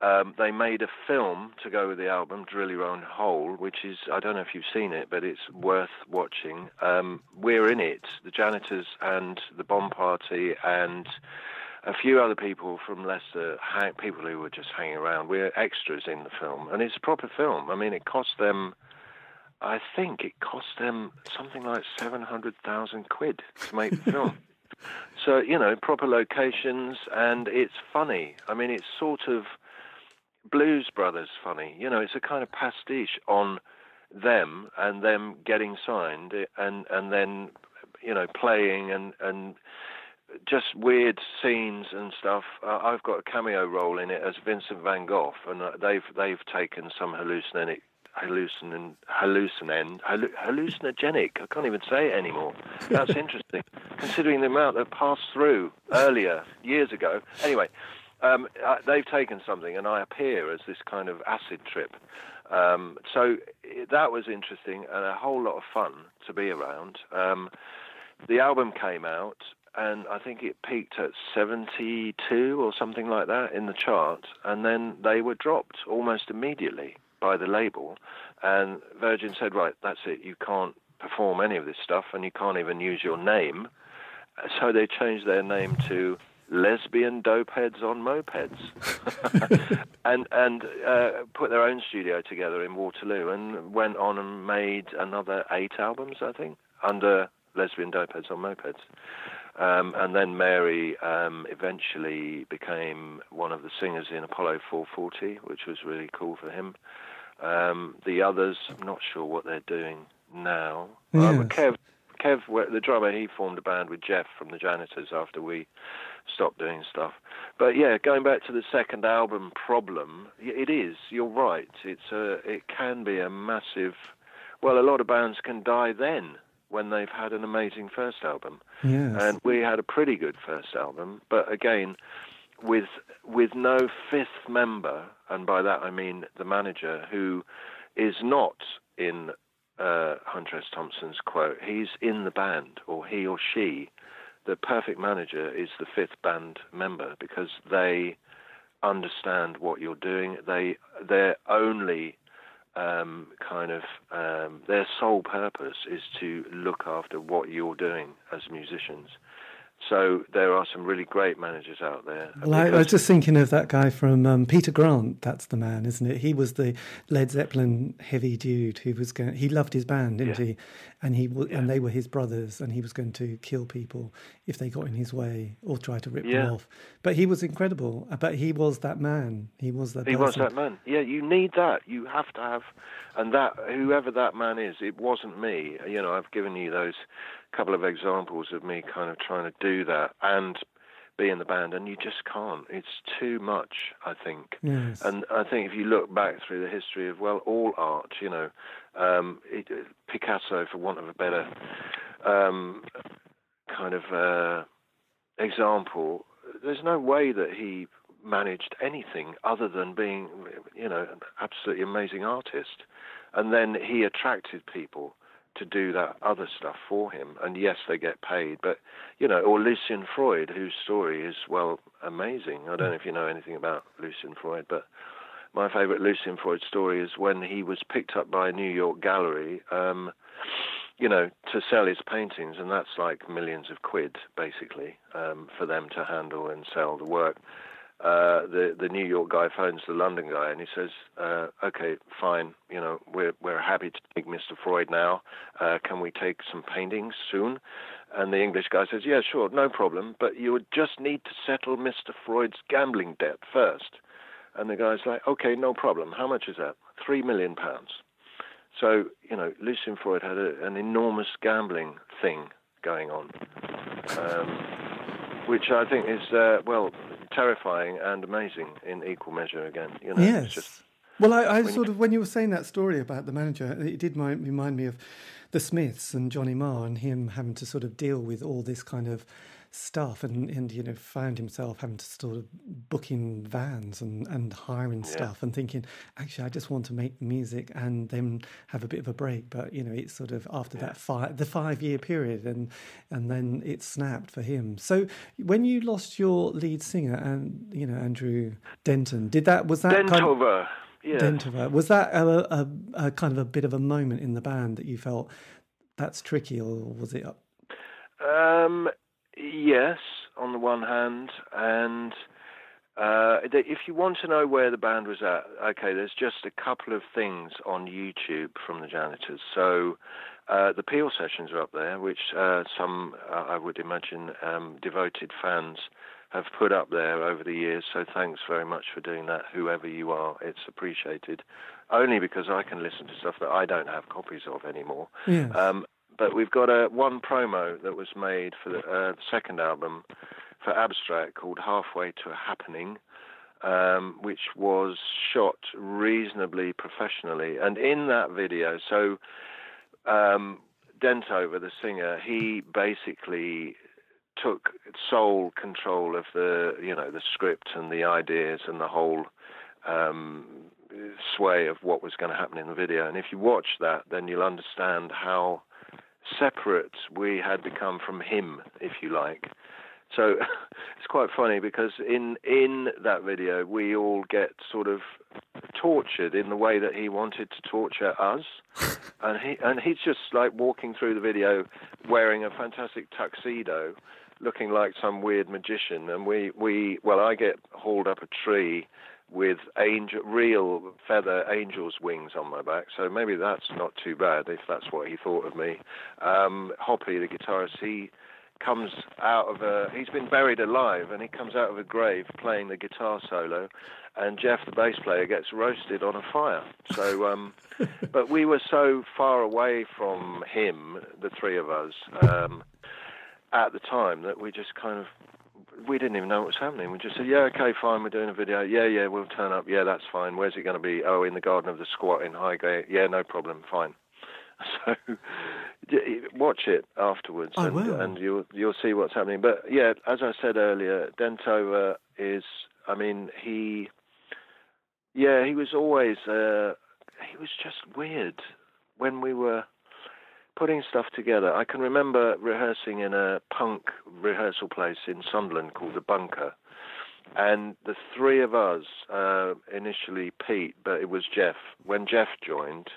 um, they made a film to go with the album, Drill Your Own Hole, which is, I don't know if you've seen it, but it's worth watching. Um, we're in it, the janitors and the bomb party and a few other people from Leicester, hang, people who were just hanging around. We're extras in the film, and it's a proper film. I mean, it cost them, I think it cost them something like 700,000 quid to make the film. So, you know, proper locations, and it's funny. I mean, it's sort of Blues Brothers funny. You know, it's a kind of pastiche on them and them getting signed and and then you know playing and and just weird scenes and stuff. Uh, I've got a cameo role in it as Vincent Van Gogh, and uh, they've they've taken some hallucinogenic hallucin hallucin hallucinogenic. I can't even say it anymore. That's interesting, considering the amount that passed through earlier years ago. Anyway, um, uh, they've taken something, and I appear as this kind of acid trip. Um, so that was interesting and a whole lot of fun to be around. Um, the album came out, and I think it peaked at 72 or something like that in the chart, and then they were dropped almost immediately by the label. And Virgin said, Right, that's it, you can't perform any of this stuff, and you can't even use your name. So they changed their name to lesbian dope heads on mopeds, and and uh, put their own studio together in Waterloo, and went on and made another eight albums, I think, under lesbian dope heads on mopeds. Um, and then Mary um, eventually became one of the singers in Apollo 440, which was really cool for him. Um, the others, I'm not sure what they're doing now. Um, yes. Kev, Kev, the drummer, he formed a band with Jeff from the Janitors after we stop doing stuff. But yeah, going back to the second album problem, it is. You're right. It's a. It can be a massive. Well, a lot of bands can die then when they've had an amazing first album. Yes. And we had a pretty good first album, but again, with with no fifth member, and by that I mean the manager who is not in uh, Hunter S. Thompson's quote. He's in the band, or he or she the perfect manager is the fifth band member because they understand what you're doing. They their only um, kind of um, their sole purpose is to look after what you're doing as musicians. So there are some really great managers out there. Well, I, I, was just thinking of that guy from um, Peter Grant. That's the man, isn't it? He was the Led Zeppelin heavy dude who was going. He loved his band, didn't yeah. he? And he yeah. and they were his brothers, and he was going to kill people if they got in his way or try to rip yeah. them off. But he was incredible. But he was that man. He was that. He person. was that man. Yeah, you need that. You have to have, and that whoever that man is, it wasn't me. You know, I've given you those couple of examples of me kind of trying to do that and be in the band, and you just can't. It's too much, I think. Yes. And I think if you look back through the history of well, all art, you know, um, it, Picasso, for want of a better um, kind of uh, example, there's no way that he managed anything other than being, you know, an absolutely amazing artist. And then he attracted people to do that other stuff for him. And yes, they get paid, but you know, or Lucian Freud, whose story is well amazing. I don't know if you know anything about Lucian Freud, but my favourite Lucian Freud story is when he was picked up by a New York gallery, um, you know, to sell his paintings, and that's like millions of quid basically um, for them to handle and sell the work. Uh, the the New York guy phones the London guy and he says, uh, "Okay, fine. You know, we're we're happy to take Mr. Freud now. Uh, can we take some paintings soon?" And the English guy says, "Yeah, sure, no problem. But you would just need to settle Mr. Freud's gambling debt first. And the guy's like, "Okay, no problem. How much is that? Three million pounds." So you know, Lucian Freud had a, an enormous gambling thing going on. Um, which I think is uh, well terrifying and amazing in equal measure. Again, you know, yes. Just, well, I, I sort you, of when you were saying that story about the manager, it did remind me of the Smiths and Johnny Marr and him having to sort of deal with all this kind of stuff and, and you know found himself having to sort of booking vans and, and hiring yeah. stuff and thinking actually I just want to make music and then have a bit of a break but you know it's sort of after yeah. that five the five year period and and then it snapped for him so when you lost your lead singer and you know Andrew Denton did that was that Dentover. kind of, yeah. Dentover. Was that a, a, a, kind of a bit of a moment in the band that you felt that's tricky, or was it? Um, Yes, on the one hand, and uh, if you want to know where the band was at, okay, there's just a couple of things on YouTube from the Janitors. So uh, the Peel sessions are up there, which uh, some, uh, I would imagine, um, devoted fans have put up there over the years. So thanks very much for doing that, whoever you are. It's appreciated. Only because I can listen to stuff that I don't have copies of anymore. Yes. Um, but we've got a one promo that was made for the, uh, the second album for Abstract called Halfway to a Happening, um, which was shot reasonably professionally. And in that video, so um, Dentover, the singer, he basically took sole control of the you know the script and the ideas and the whole um, sway of what was going to happen in the video. And if you watch that, then you'll understand how separate we had become from him, if you like. So it's quite funny because in in that video we all get sort of tortured in the way that he wanted to torture us, and he and he's just like walking through the video wearing a fantastic tuxedo, looking like some weird magician, and we we well I get hauled up a tree with angel, real feather angel's wings on my back. So maybe that's not too bad if that's what he thought of me. Um, Hoppy, the guitarist, he comes out of a he's been buried alive and he comes out of a grave playing the guitar solo and Jeff the bass player gets roasted on a fire so um but we were so far away from him the three of us um at the time that we just kind of we didn't even know what was happening. We just said, yeah, okay, fine, we're doing a video. Yeah, yeah, we'll turn up. Yeah, that's fine. Where's it going to be? Oh, in the Garden of the Squat in Highgate. Yeah, no problem, fine. So watch it afterwards, I and, will. and you'll you'll see what's happening. But yeah, as I said earlier, Dentover is. I mean, he. Yeah, he was always. Uh, he was just weird when we were putting stuff together. I can remember rehearsing in a punk rehearsal place in Sunderland called the Bunker, and the three of us, uh, initially Pete, but it was Jeff. When Jeff joined,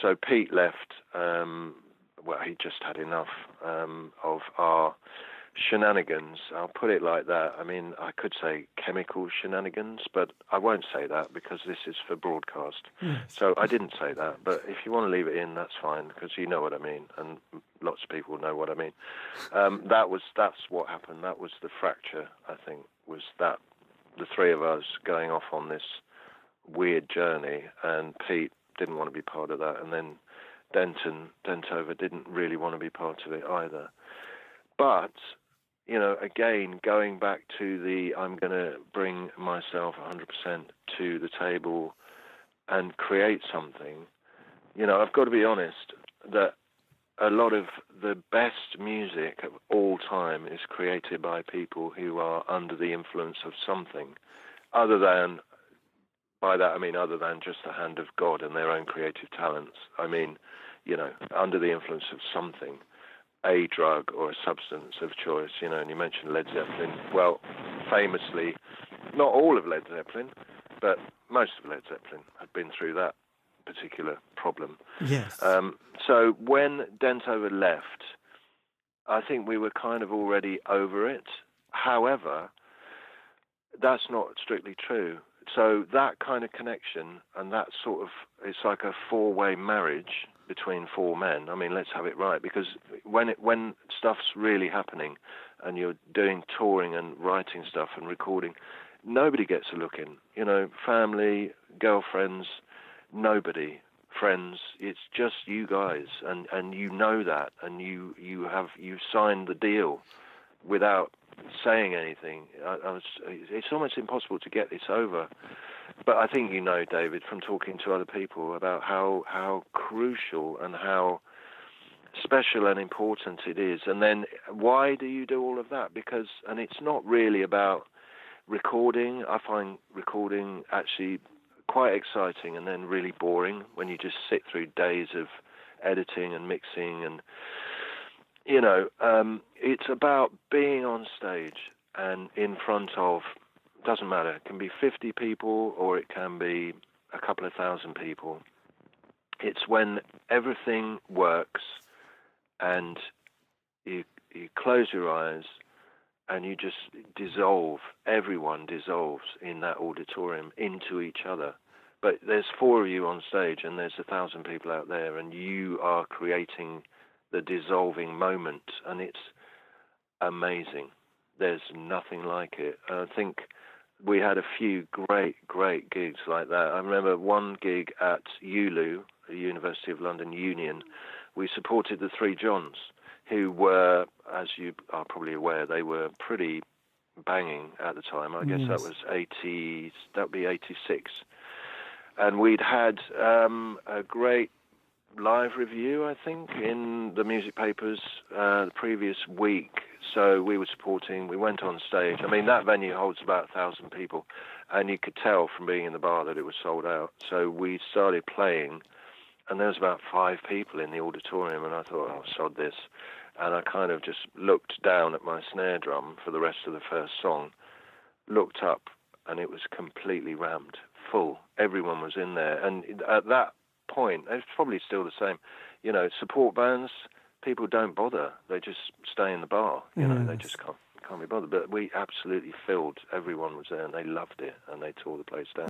so Pete left. Um, well, he just had enough um, of our shenanigans. I'll put it like that. I mean, I could say chemical shenanigans, but I won't say that because this is for broadcast. Yes. So I didn't say that. But if you want to leave it in, that's fine because you know what I mean, and lots of people know what I mean. Um, that was that's what happened. That was the fracture. I think was that the three of us going off on this weird journey, and Pete didn't want to be part of that, and then Denton Dentover didn't really want to be part of it either. But you know, again, going back to the I'm going to bring myself 100% to the table and create something, you know, I've got to be honest that a lot of the best music of all time is created by people who are under the influence of something other than by that I mean other than just the hand of God and their own creative talents. I mean, you know, under the influence of something a drug or a substance of choice, you know, and you mentioned Led Zeppelin. Well, famously, not all of Led Zeppelin, but most of Led Zeppelin had been through that particular problem. Yes. Um, so when Dentover left, I think we were kind of already over it. However, that's not strictly true. So that kind of connection and that sort of it's like a four-way marriage between four men. I mean, let's have it right because when it, when stuff's really happening and you're doing touring and writing stuff and recording, nobody gets a look in. You know, family, girlfriends, nobody, friends. It's just you guys, and and you know that, and you you have you signed the deal without saying anything. I, I was, it's almost impossible to get this over. But I think you know, David, from talking to other people about how how crucial and how special and important it is. And then why do you do all of that? Because and it's not really about recording. I find recording actually quite exciting and then really boring when you just sit through days of editing and mixing and you know um, it's about being on stage and in front of doesn't matter it can be 50 people or it can be a couple of thousand people it's when everything works and you you close your eyes and you just dissolve everyone dissolves in that auditorium into each other. But there's four of you on stage and there's a thousand people out there and you are creating the dissolving moment and it's amazing. There's nothing like it. And i think we had a few great great gigs like that. I remember one gig at ulu the university of london union we supported the three johns who were as you are probably aware they were pretty banging at the time i guess Yes. that was 80 that would be 86 and we'd had um, a great live review, I think, in the music papers uh, the previous week. So we were supporting. We went on stage. I mean, that venue holds about a thousand people, and you could tell from being in the bar that it was sold out. So we started playing, and there was about five people in the auditorium, and I thought, oh, sod this. And I kind of just looked down at my snare drum for the rest of the first song, looked up, and it was completely rammed, full. Everyone was in there, and at that point, it's probably still the same. You know, support bands, people don't bother; they just stay in the bar. You know, they mm. just can't can't be bothered. But we absolutely filled. Everyone was there, and they loved it, and they tore the place down.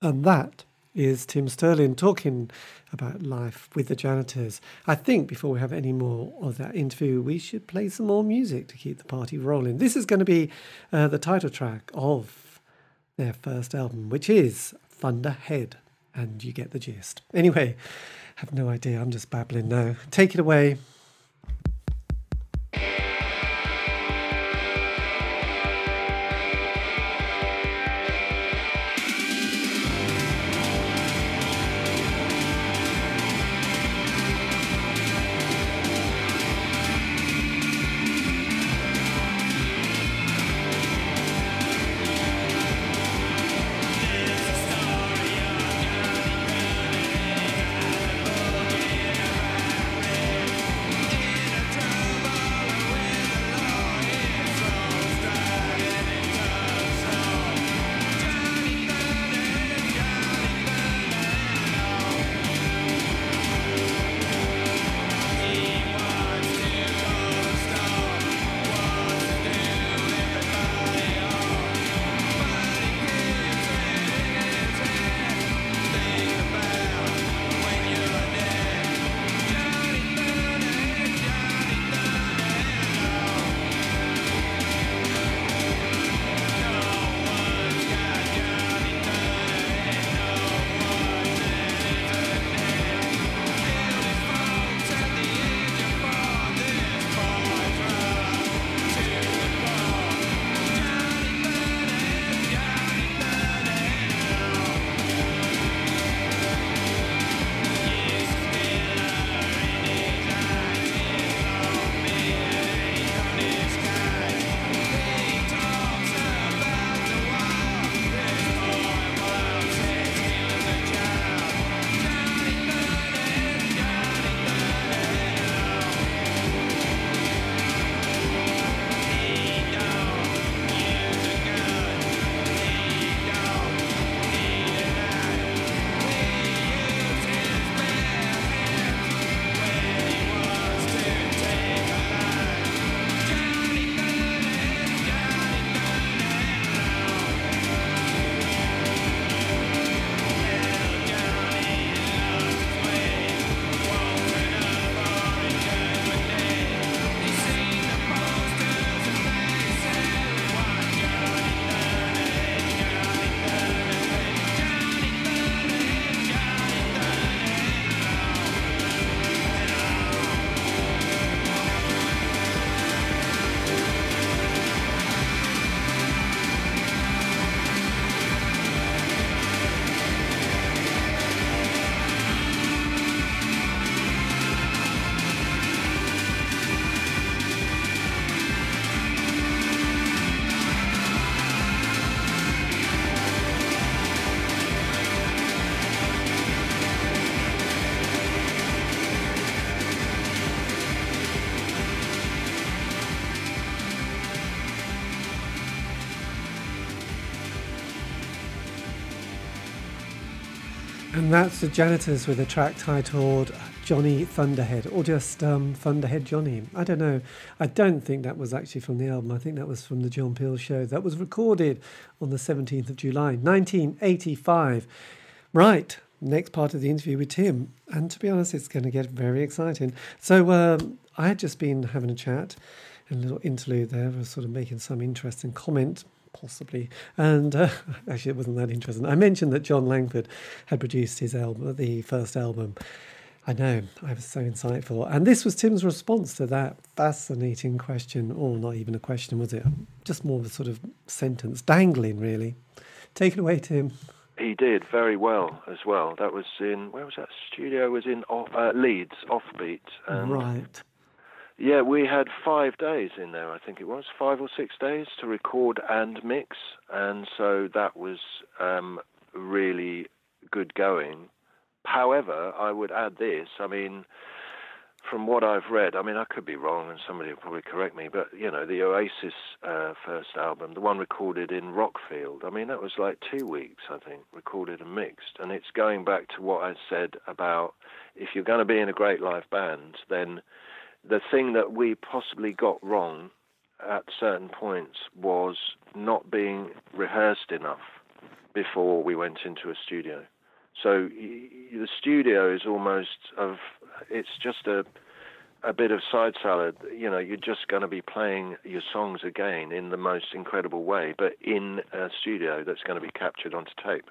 And that is Tim Sterling talking about life with the janitors. I think before we have any more of that interview, we should play some more music to keep the party rolling. This is going to be uh, the title track of their first album, which is Thunderhead. And you get the gist. Anyway, have no idea. I'm just babbling now. Take it away. And that's the Janitors with a track titled Johnny Thunderhead, or just um, Thunderhead Johnny. I don't know. I don't think that was actually from the album. I think that was from the John Peel show. That was recorded on the 17th of July, 1985. Right, next part of the interview with Tim. And to be honest, it's going to get very exciting. So um, I had just been having a chat, a little interlude there, was sort of making some interesting comment possibly. And uh, actually, it wasn't that interesting. I mentioned that Jon Langford had produced his album, the first album. I know, I was so insightful. And this was Tim's response to that fascinating question, or not even a question, was it? Just more of a sort of sentence, dangling, really. Take it away, Tim. He did very well as well. That was in, where was that studio? It was in off, uh, Leeds, Offbeat. And right. Yeah, we had five days in there, I think it was, five or six days to record and mix. And so that was um, really good going. However, I would add this. I mean, from what I've read, I mean, I could be wrong, and somebody will probably correct me, but you know, the Oasis uh, first album, the one recorded in Rockfield, I mean, that was like two weeks, I think, recorded and mixed, and it's going back to what I said about if you're going to be in a great live band, then the thing that we possibly got wrong at certain points was not being rehearsed enough before we went into a studio. So the studio is almost of it's just a a bit of side salad. You know, you're just going to be playing your songs again in the most incredible way, but in a studio that's going to be captured onto tape.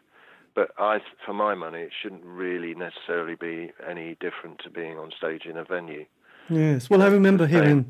But I, for my money, it shouldn't really necessarily be any different to being on stage in a venue. Yes, well, I remember hearing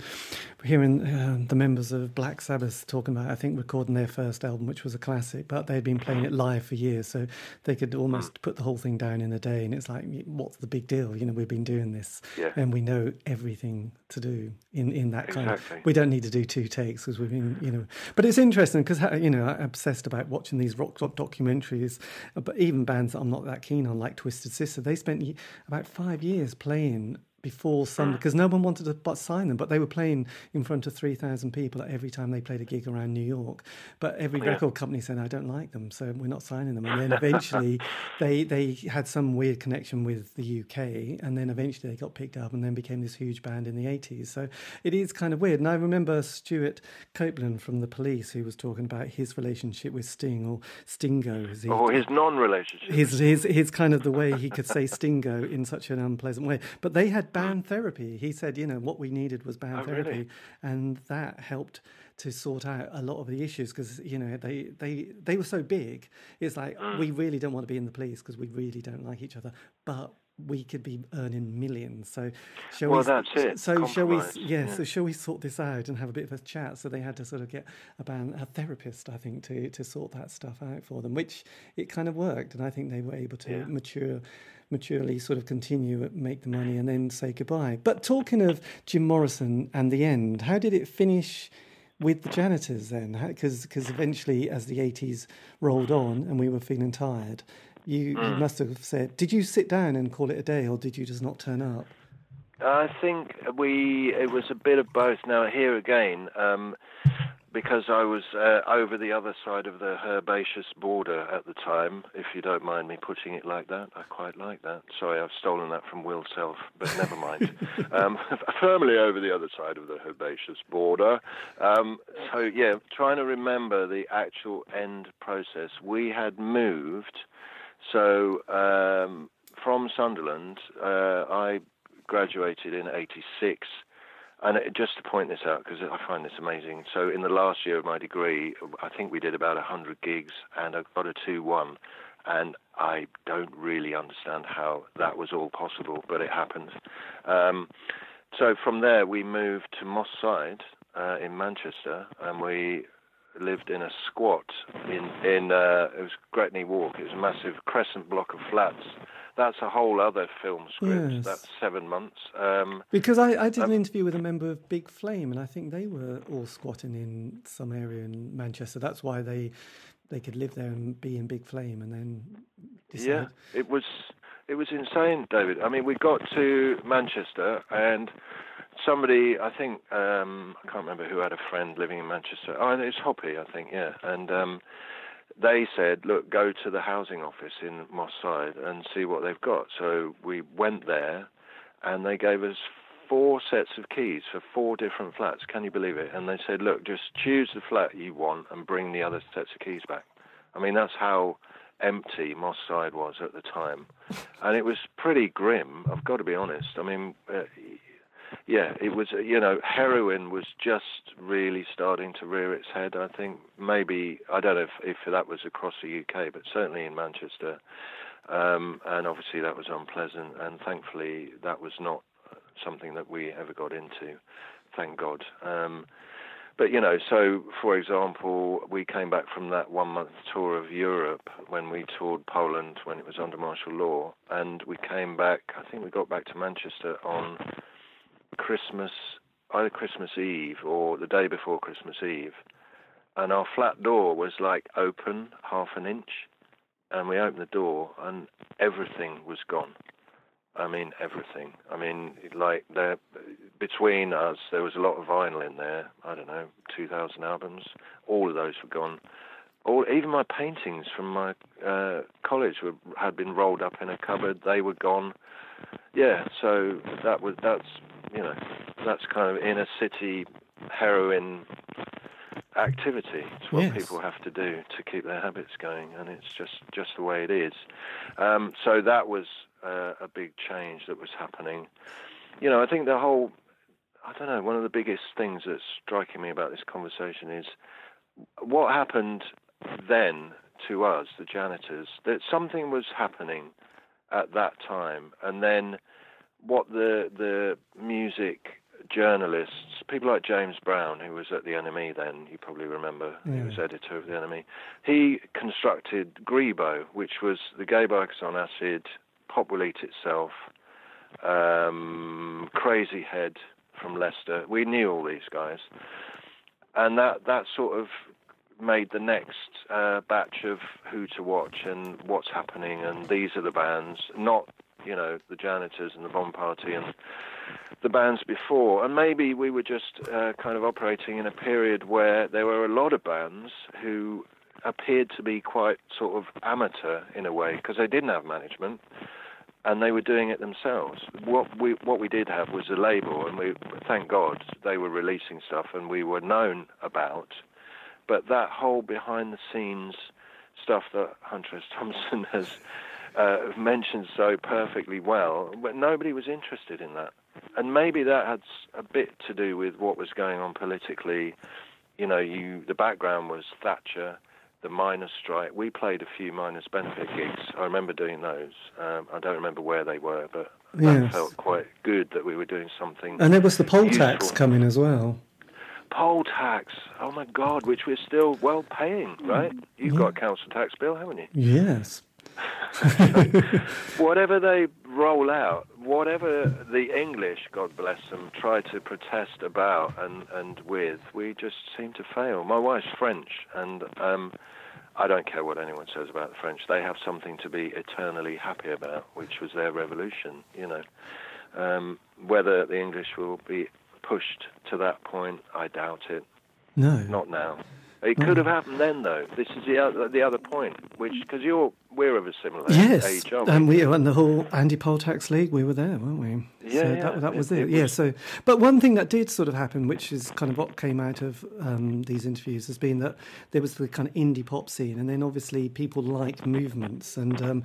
hearing uh, the members of Black Sabbath talking about, I think, recording their first album, which was a classic, but they'd been playing it live for years, so they could almost put the whole thing down in a day. And it's like, what's the big deal? You know, we've been doing this, yeah. and we know everything to do in in that exactly. kind of. We don't need to do two takes because we've been, you know. But it's interesting because you know I'm obsessed about watching these rock documentaries, but even bands that I'm not that keen on, like Twisted Sister, they spent about five years playing before some ah. because no one wanted to but sign them, but they were playing in front of three thousand people every time they played a gig around New York. But every oh, yeah. record company said, "I don't like them, so we're not signing them." And then eventually, they they had some weird connection with the UK, and then eventually they got picked up and then became this huge band in the eighties. So it is kind of weird. And I remember Stewart Copeland from the Police who was talking about his relationship with Sting or Stingo. He, oh, his non-relationship. His his his kind of the way he could say Stingo in such an unpleasant way. But they had band therapy. He said, you know, what we needed was band oh, therapy, really? and that helped to sort out a lot of the issues because you know they they they were so big. It's like Mm. we really don't want to be in the police because we really don't like each other, but we could be earning millions. So shall well, we? that's it. So shall we? Yeah, Yeah. So shall we sort this out and have a bit of a chat? So they had to sort of get a band, a therapist, I think, to to sort that stuff out for them, which it kind of worked, and I think they were able to Yeah. mature maturely sort of continue make the money and then say goodbye but talking of jim morrison and the end how did it finish with the janitors then because eventually as the 80s rolled on and we were feeling tired you, you Mm. must have said did you sit down and call it a day or did you just not turn up I think we it was a bit of both. Now here again, um, because I was uh, over the other side of the herbaceous border at the time, if you don't mind me putting it like that, I quite like that. Sorry, I've stolen that from Will Self, but never mind. um, firmly over the other side of the herbaceous border. Um, so yeah, trying to remember the actual end process. We had moved, so um, from Sunderland, uh, I graduated in '86. And just to point this out, because I find this amazing. So, in the last year of my degree, I think we did about 100 gigs, and I got a 2 1. And I don't really understand how that was all possible, but it happened. Um, so, from there, we moved to Moss Side uh, in Manchester, and we lived in a squat in, in uh, it was Gretney Walk. It was a massive crescent block of flats that's a whole other film script. Yes. That's seven months. Um, because I, I did an um, interview with a member of Big Flame, and I think they were all squatting in some area in Manchester. That's why they they could live there and be in Big Flame, and then decide. yeah, it was it was insane, David. I mean, we got to Manchester and somebody, I think, um, I can't remember who had a friend living in Manchester. Oh, it's Hoppy, I think, yeah, and. They said, look, go to the housing office in Moss Side and see what they've got. So we went there, and they gave us four sets of keys for four different flats. Can you believe it? And they said, look, just choose the flat you want and bring the other sets of keys back. I mean, that's how empty Moss Side was at the time, and it was pretty grim. I've got to be honest. I mean, uh, yeah, it was. You know, heroin was just really starting to rear its head. I think maybe I don't know if, if that was across the UK, but certainly in Manchester. Um, and obviously that was unpleasant, and thankfully that was not something that we ever got into. Thank God. Um, but you know, so for example, we came back from that one month tour of Europe when we toured Poland when it was under martial law, and we came back. I think we got back to Manchester on Christmas, either Christmas Eve or the day before Christmas Eve, and our flat door was like open half an inch, and we opened the door and everything was gone. I mean everything. I mean, like there, between us, there was a lot of vinyl in there. I don't know, 2,000 albums. All of those were gone. All, even my paintings from my uh, college were, had been rolled up in a cupboard. They were gone. Yeah, so that was that's you know that's kind of inner city heroin activity. It's what Yes. people have to do to keep their habits going, and it's just just the way it is. Um, so that was uh, a big change that was happening. You know, I think the whole I don't know. One of the biggest things that's striking me about this conversation is what happened then to us, the janitors. That something was happening at that time, and then what the the music journalists, people like James Brown, who was at the NME then, you probably remember, he was editor of the NME. He constructed Grebo, which was the Gaye Bykers on Acid, Pop Will Eat Itself, um, Crazyhead from Leicester. We knew all these guys, and that that sort of made the next uh, batch of who to watch and what's happening, and these are the bands, not you know the janitors and the bomb party and the bands before. And maybe we were just uh, kind of operating in a period where there were a lot of bands who appeared to be quite sort of amateur in a way because they didn't have management and they were doing it themselves. What we what we did have was a label, and we thank God they were releasing stuff, and we were known about. But that whole behind the scenes stuff that Hunter S. Thompson has uh, mentioned so perfectly well, but nobody was interested in that, and maybe that had a bit to do with what was going on politically. You know, you the background was Thatcher the miners' strike. We played a few miners' benefit gigs. I remember doing those. Um, I don't remember where they were, but that felt quite good that we were doing something. And there was the poll tax coming as well. Poll tax, oh my God, which we're still well paying, right? You've got a council tax bill, haven't you? Yes. whatever they roll out, whatever the English, God bless them, try to protest about and, and with, we just seem to fail. My wife's French, and um, I don't care what anyone says about the French. They have something to be eternally happy about, which was their revolution, you know. Um, whether the English will be pushed to that point, I doubt it. No. Not now. It could have happened then, though. This is the other, the other point, which because you're we're of a similar Yes, age, aren't we? and we and the whole anti-poll tax league, we were there, weren't we? Yeah, so yeah, that, that was it- it. it yeah. So, but one thing that did sort of happen, which is kind of what came out of um, these interviews, has been that there was the kind of indie pop scene, and then obviously people liked movements, and um,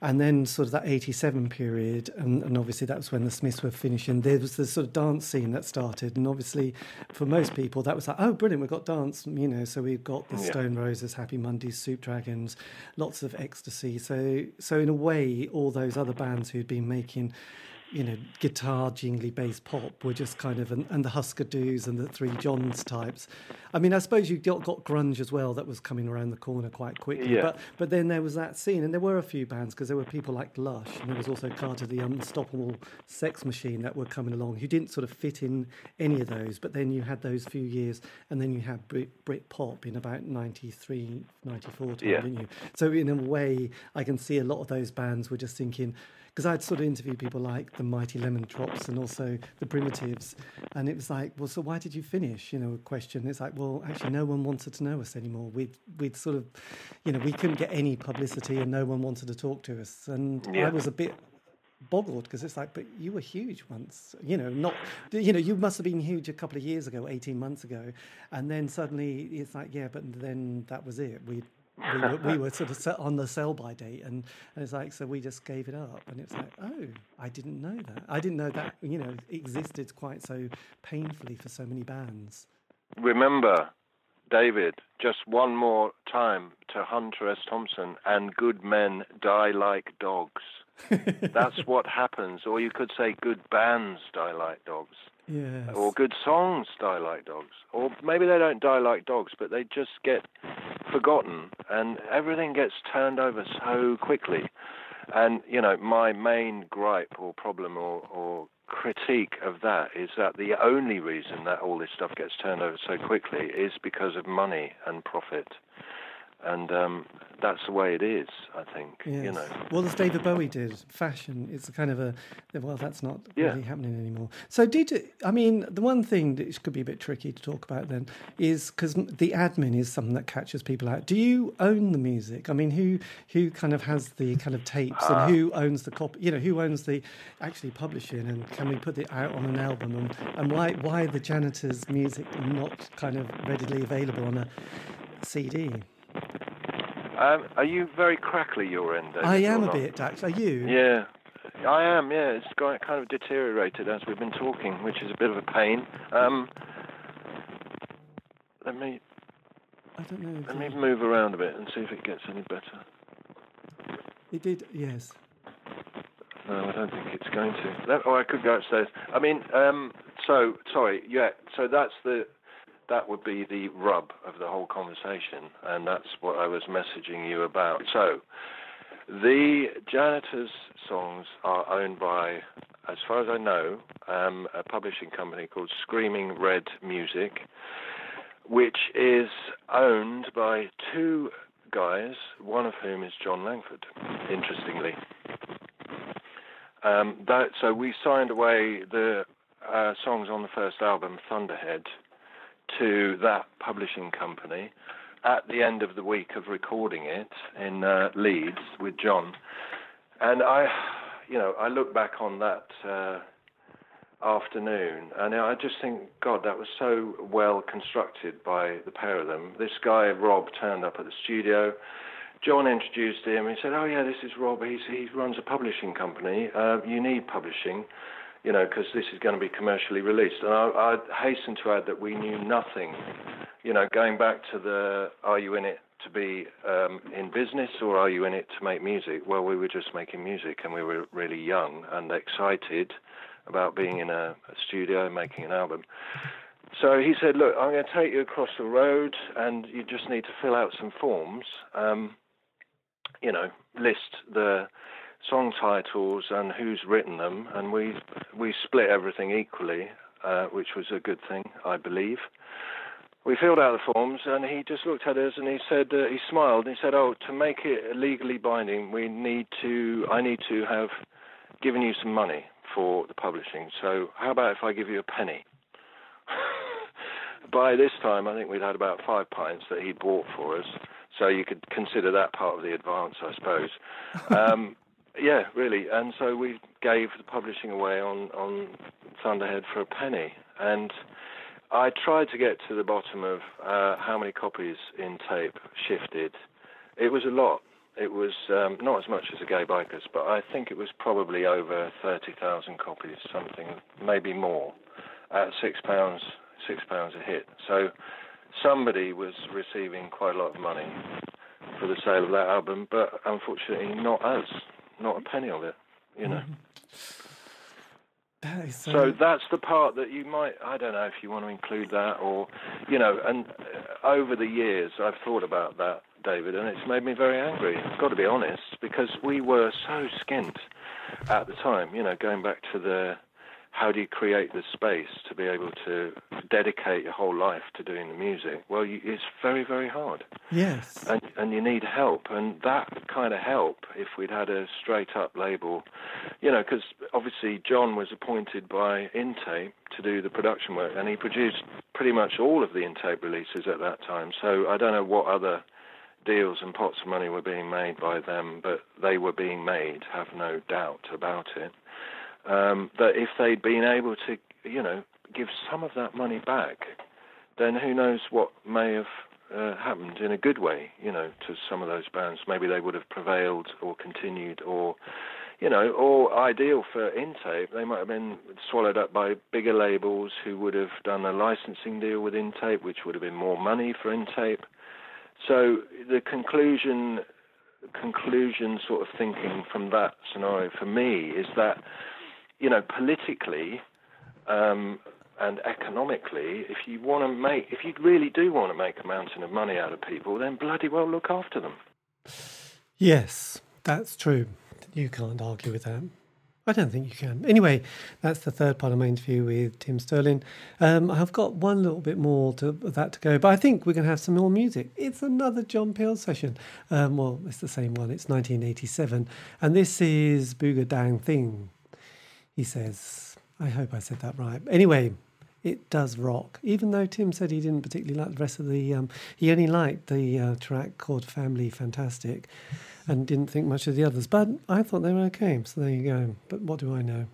and then sort of that '87 period, and, and obviously that was when the Smiths were finishing. There was the sort of dance scene that started, and obviously for most people that was like, oh, brilliant, we've got dance, you know. So we've got the Yeah. Stone Roses, Happy Mondays, Soup Dragons, lots of ecstasy. So so in a way, all those other bands who'd been making you know, guitar jingly bass pop were just kind of, and, and the Hüsker Düs and the Three Johns types. I mean, I suppose you got, got grunge as well that was coming around the corner quite quickly. Yeah. But but then there was that scene, and there were a few bands because there were people like Lush, and there was also Carter the Unstoppable Sex Machine that were coming along who didn't sort of fit in any of those. But then you had those few years, and then you had Brit, Brit pop in about 93, 94 time, Yeah. didn't you? So in a way, I can see a lot of those bands were just thinking, because I'd sort of interviewed people like the Mighty Lemon Drops and also the Primitives, and it was like, well, so why did you finish? You know, a question. It's like, well, actually, no one wanted to know us anymore. We'd we'd sort of, you know, we couldn't get any publicity, and no one wanted to talk to us, and Yeah. I was a bit boggled because it's like, but you were huge once, you know, not, you know, you must have been huge a couple of years ago, 18 months ago. And then suddenly it's like, yeah, but then that was it. We, we, were, we were sort of set on the sell by date. And, and it's like, so we just gave it up. And it's like, oh, I didn't know that. I didn't know that, you know, existed quite so painfully for so many bands. Remember, David, just one more time to Hunter S. Thompson and good men die like dogs. That's what happens. Or you could say good bands die like dogs. Yes. Or good songs die like dogs. Or maybe they don't die like dogs, but they just get forgotten and everything gets turned over so quickly. And, you know, my main gripe or problem or, or critique of that is that the only reason that all this stuff gets turned over so quickly is because of money and profit. And um, that's the way it is, I think. Yes. You know. Well, as David Bowie did, fashion. It's kind of a well, that's not Yeah. really happening anymore. So, did I mean the one thing that could be a bit tricky to talk about then is because the admin is something that catches people out. Do you own the music? I mean, who who kind of has the kind of tapes Ah. and who owns the copy? You know, who owns the actually publishing and can we put it out on an album and and why why the janitors' music not kind of readily available on a CD? Um, are you very crackly your end? David, I am a bit. Actually, are you? Yeah, I am. Yeah, it's got kind of deteriorated as we've been talking, which is a bit of a pain. Um, let me I don't know. let me move around a bit and see if it gets any better. It did, yes. No, I don't think it's going to. Oh, I could go upstairs. I mean, um, so sorry. Yeah, so that's the that would be the rub of the whole conversation, and that's what I was messaging you about. So, the janitors' songs are owned by, as far as I know, um, a publishing company called Screaming Red Music, which is owned by two guys, one of whom is Jon Langford. Interestingly. Um, that, so we signed away the uh, songs on the first album, Thunderhead, to that publishing company at the end of the week of recording it in uh, Leeds with John. And I, you know, I look back on that uh, afternoon and I just think, God, that was so well constructed by the pair of them. This guy, Rob, turned up at the studio. John introduced him. He said, "Oh yeah, this is Rob. He's, he runs a publishing company. Uh, you need publishing, you know, because this is going to be commercially released." And I, I hasten to add that we knew nothing, you know, going back to the "Are you in it to be um, in business or are you in it to make music?" Well, we were just making music, and we were really young and excited about being in a, a studio and making an album. So he said, "Look, I'm going to take you across the road, and you just need to fill out some forms." Um, you know, list the song titles and who's written them, and we we split everything equally, uh, which was a good thing, I believe. We filled out the forms, and he just looked at us and he said, uh, he smiled and he said, "Oh, to make it legally binding, we need to, I need to have given you some money for the publishing. So how about if I give you a penny?" By this time, I think we'd had about five pints that he'd bought for us, so you could consider that part of the advance, I suppose. Um, yeah, really. And so we gave the publishing away on, on Thunderhead for a penny. And I tried to get to the bottom of uh, how many copies in tape shifted. It was a lot. It was um, not as much as the Gaye Bykers, but I think it was probably over 30,000 copies, something, maybe more, at six pounds, six pounds a hit. So somebody was receiving quite a lot of money for the sale of that album, but unfortunately not us, not a penny of it, you know. That is so. So that's the part that you might, I don't know if you want to include that or, you know, and uh, over the years I've thought about that, David, and it's made me very angry. I've got to be honest, because we were so skint at the time, you know, going back to the how do you create the space to be able to dedicate your whole life to doing the music? Well, you, it's very, very hard. Yes. And, and you need help. And that kind of help, if we'd had a straight up label, you know, because obviously John was appointed by Intape to do the production work, and he produced pretty much all of the Intape releases at that time. So I don't know what other deals and pots of money were being made by them, but they were being made, have no doubt about it um, that if they'd been able to, you know, give some of that money back, then who knows what may have uh, happened in a good way, you know, to some of those bands. Maybe they would have prevailed or continued or, you know, or ideal for Intape, they might have been swallowed up by bigger labels who would have done a licensing deal with Intape, which would have been more money for Intape. So the conclusion, conclusion sort of thinking from that scenario for me is that you know, politically um, and economically, if you want to make, if you really do want to make a mountain of money out of people, then bloody well look after them. Yes, that's true. You can't argue with that. I don't think you can. Anyway, that's the third part of my interview with Tim Sterling. Um, I've got one little bit more to that to go, but I think we're going to have some more music. It's another John Peel session. Um, well, it's the same one. It's 1987, and this is Booga Dang Thing he says. I hope I said that right. Anyway, it does rock. Even though Tim said he didn't particularly like the rest of the, um, he only liked the uh, track called Family Fantastic and didn't think much of the others. But I thought they were okay. So there you go. But what do I know?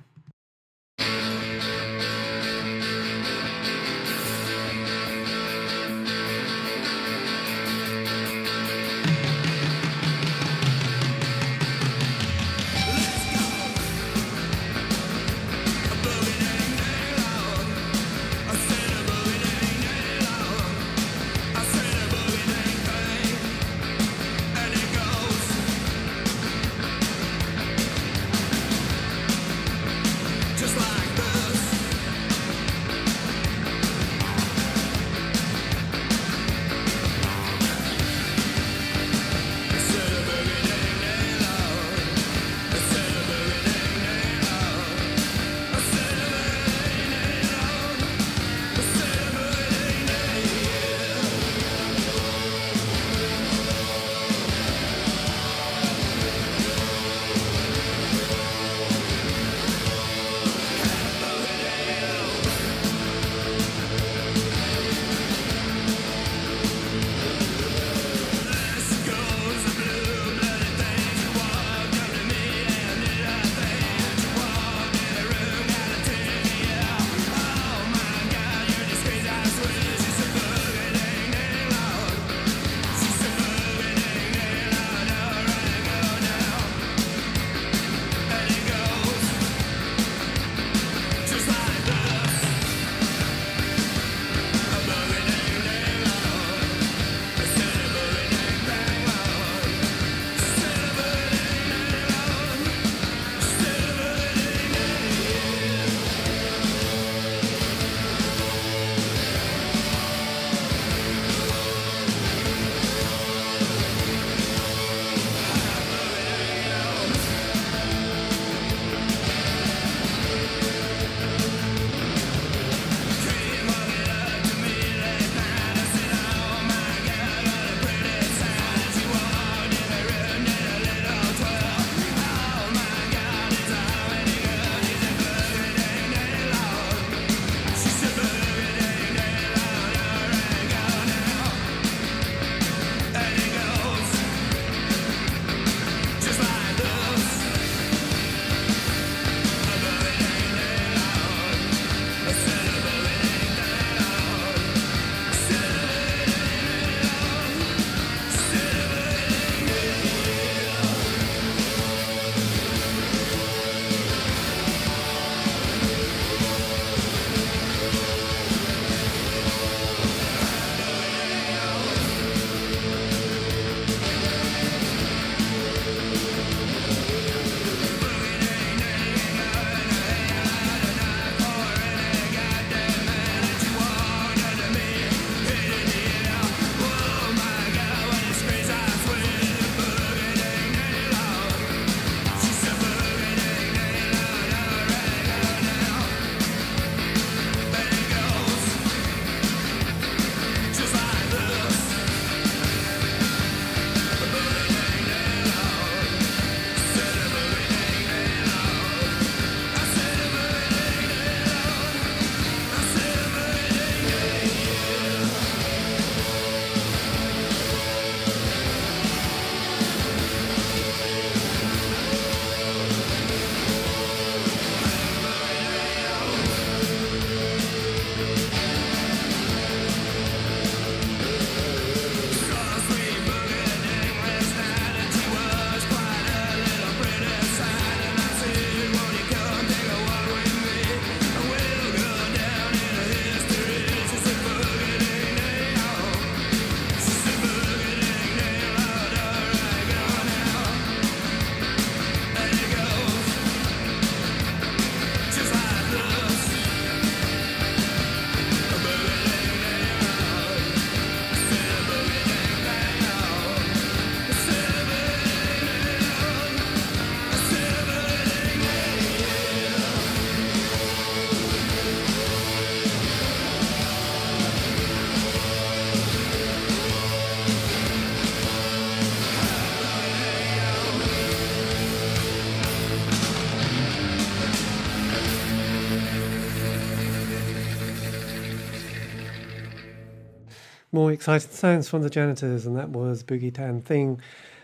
More exciting sounds from the janitors, and that was Boogie Tan Thing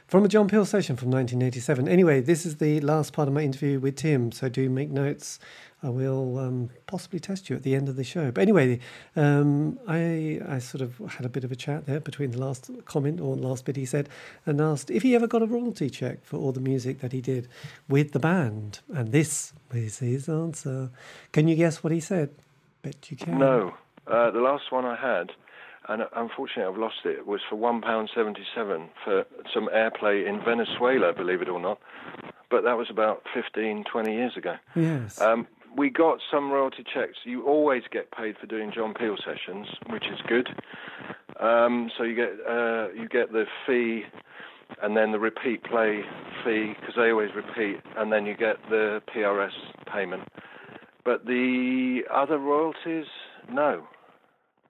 from a John Peel session from 1987. Anyway, this is the last part of my interview with Tim, so do make notes. I will um, possibly test you at the end of the show. But anyway, um, I I sort of had a bit of a chat there between the last comment or last bit he said, and asked if he ever got a royalty check for all the music that he did with the band. And this is his answer. Can you guess what he said? Bet you can. No, uh, the last one I had and unfortunately I've lost it. It was for one pound seventy-seven for some airplay in Venezuela, believe it or not. But that was about 15, 20 years ago. Yes. Um, we got some royalty checks. You always get paid for doing John Peel sessions, which is good. Um, so you get uh, you get the fee, and then the repeat play fee because they always repeat, and then you get the PRS payment. But the other royalties, no,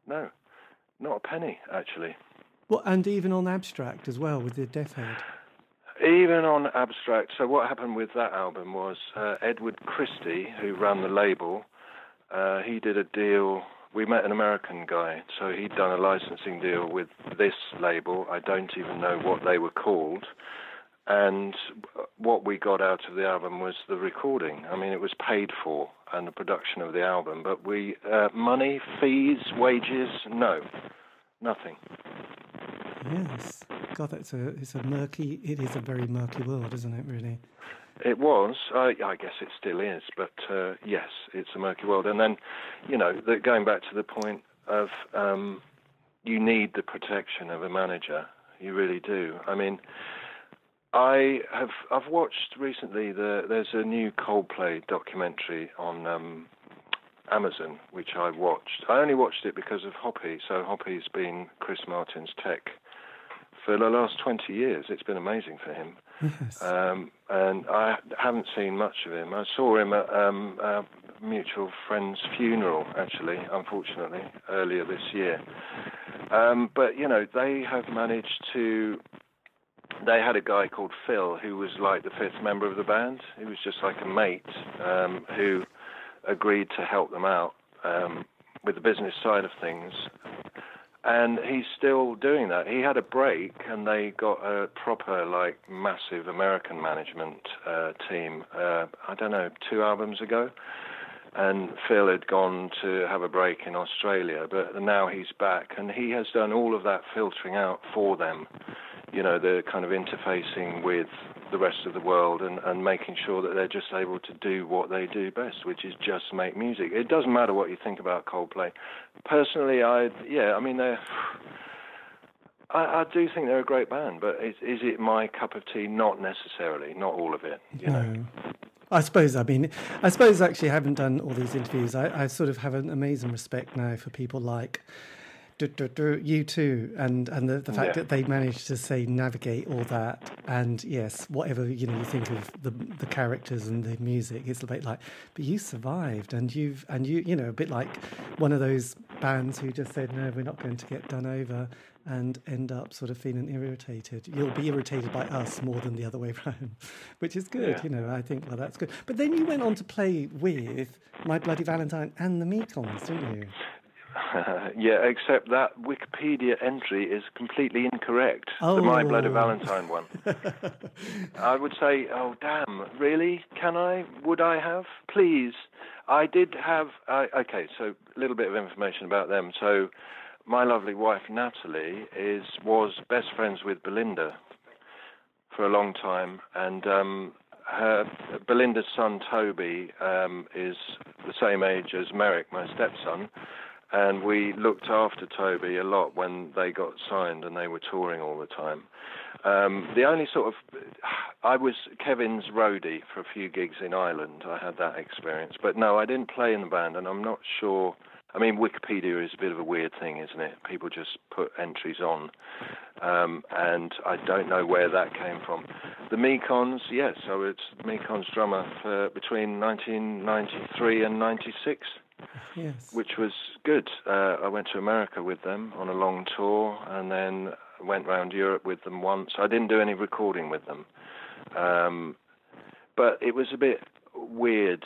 no. Not a penny, actually. Well, and even on Abstract as well with the Death Head. Even on Abstract. So what happened with that album was uh, Edward Christie, who ran the label, uh, he did a deal. We met an American guy, so he'd done a licensing deal with this label. I don't even know what they were called. And what we got out of the album was the recording. I mean, it was paid for and the production of the album, but we uh, money, fees, wages, no, nothing. Yes, God, that's a it's a murky. It is a very murky world, isn't it? Really. It was. I, I guess it still is, but uh, yes, it's a murky world. And then, you know, the, going back to the point of um, you need the protection of a manager. You really do. I mean, I have I've watched recently the there's a new Coldplay documentary on um, Amazon which I watched. I only watched it because of Hoppy. So Hoppy's been Chris Martin's tech for the last 20 years. It's been amazing for him. Yes. Um, and I haven't seen much of him. I saw him at um, a mutual friend's funeral, actually, unfortunately, earlier this year. Um, but, you know, they have managed to they had a guy called Phil who was like the fifth member of the band. He was just like a mate um, who agreed to help them out um, with the business side of things. And he's still doing that. He had a break, and they got a proper, like, massive American management uh, team. Uh, I don't know, two albums ago, and Phil had gone to have a break in Australia, but now he's back, and he has done all of that filtering out for them you know, they're kind of interfacing with the rest of the world and, and making sure that they're just able to do what they do best, which is just make music. It doesn't matter what you think about Coldplay. Personally, I yeah, I mean they're. I, I do think they're a great band, but is, is it my cup of tea? Not necessarily. Not all of it. You no. know. I suppose. I mean, I suppose actually, I haven't done all these interviews. I, I sort of have an amazing respect now for people like U2 and and the, the fact yeah. that they managed to say navigate all that and yes whatever you know you think of the the characters and the music it's a bit like but you survived and you've and you you know a bit like one of those bands who just said no we're not going to get done over and end up sort of feeling irritated you'll be irritated by us more than the other way around which is good yeah. you know I think well that's good but then you went on to play with My Bloody Valentine and the Mekons didn't you yeah, except that Wikipedia entry is completely incorrect. Oh. The My Bloody Valentine one. I would say, oh damn, really? Can I? Would I have? Please. I did have. Uh, okay, so a little bit of information about them. So, my lovely wife Natalie is was best friends with Bilinda for a long time, and um, her Bilinda's son Toby um, is the same age as Merrick, my stepson and we looked after Toby a lot when they got signed and they were touring all the time. Um, the only sort of, I was Kevin's roadie for a few gigs in Ireland. I had that experience, but no, I didn't play in the band, and I'm not sure. I mean, Wikipedia is a bit of a weird thing, isn't it? People just put entries on, um, and I don't know where that came from. The Mekons, yes, so it's Mekons drummer for between 1993 and 96 yes. which was good. Uh, I went to America with them on a long tour, and then went round Europe with them once. I didn't do any recording with them, um, but it was a bit weird.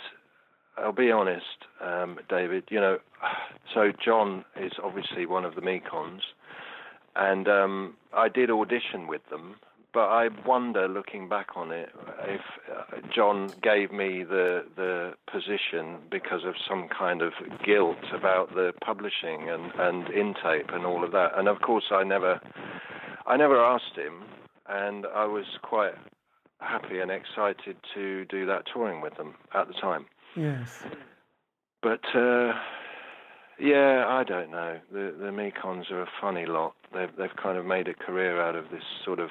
I'll be honest, um, David. You know, so John is obviously one of the Mekons, and um, I did audition with them. But I wonder, looking back on it, if uh, John gave me the the position because of some kind of guilt about the publishing and and Intape and all of that. And of course, I never I never asked him, and I was quite happy and excited to do that touring with them at the time. Yes. But uh, yeah, I don't know. The the Mekons are a funny lot. They've they've kind of made a career out of this sort of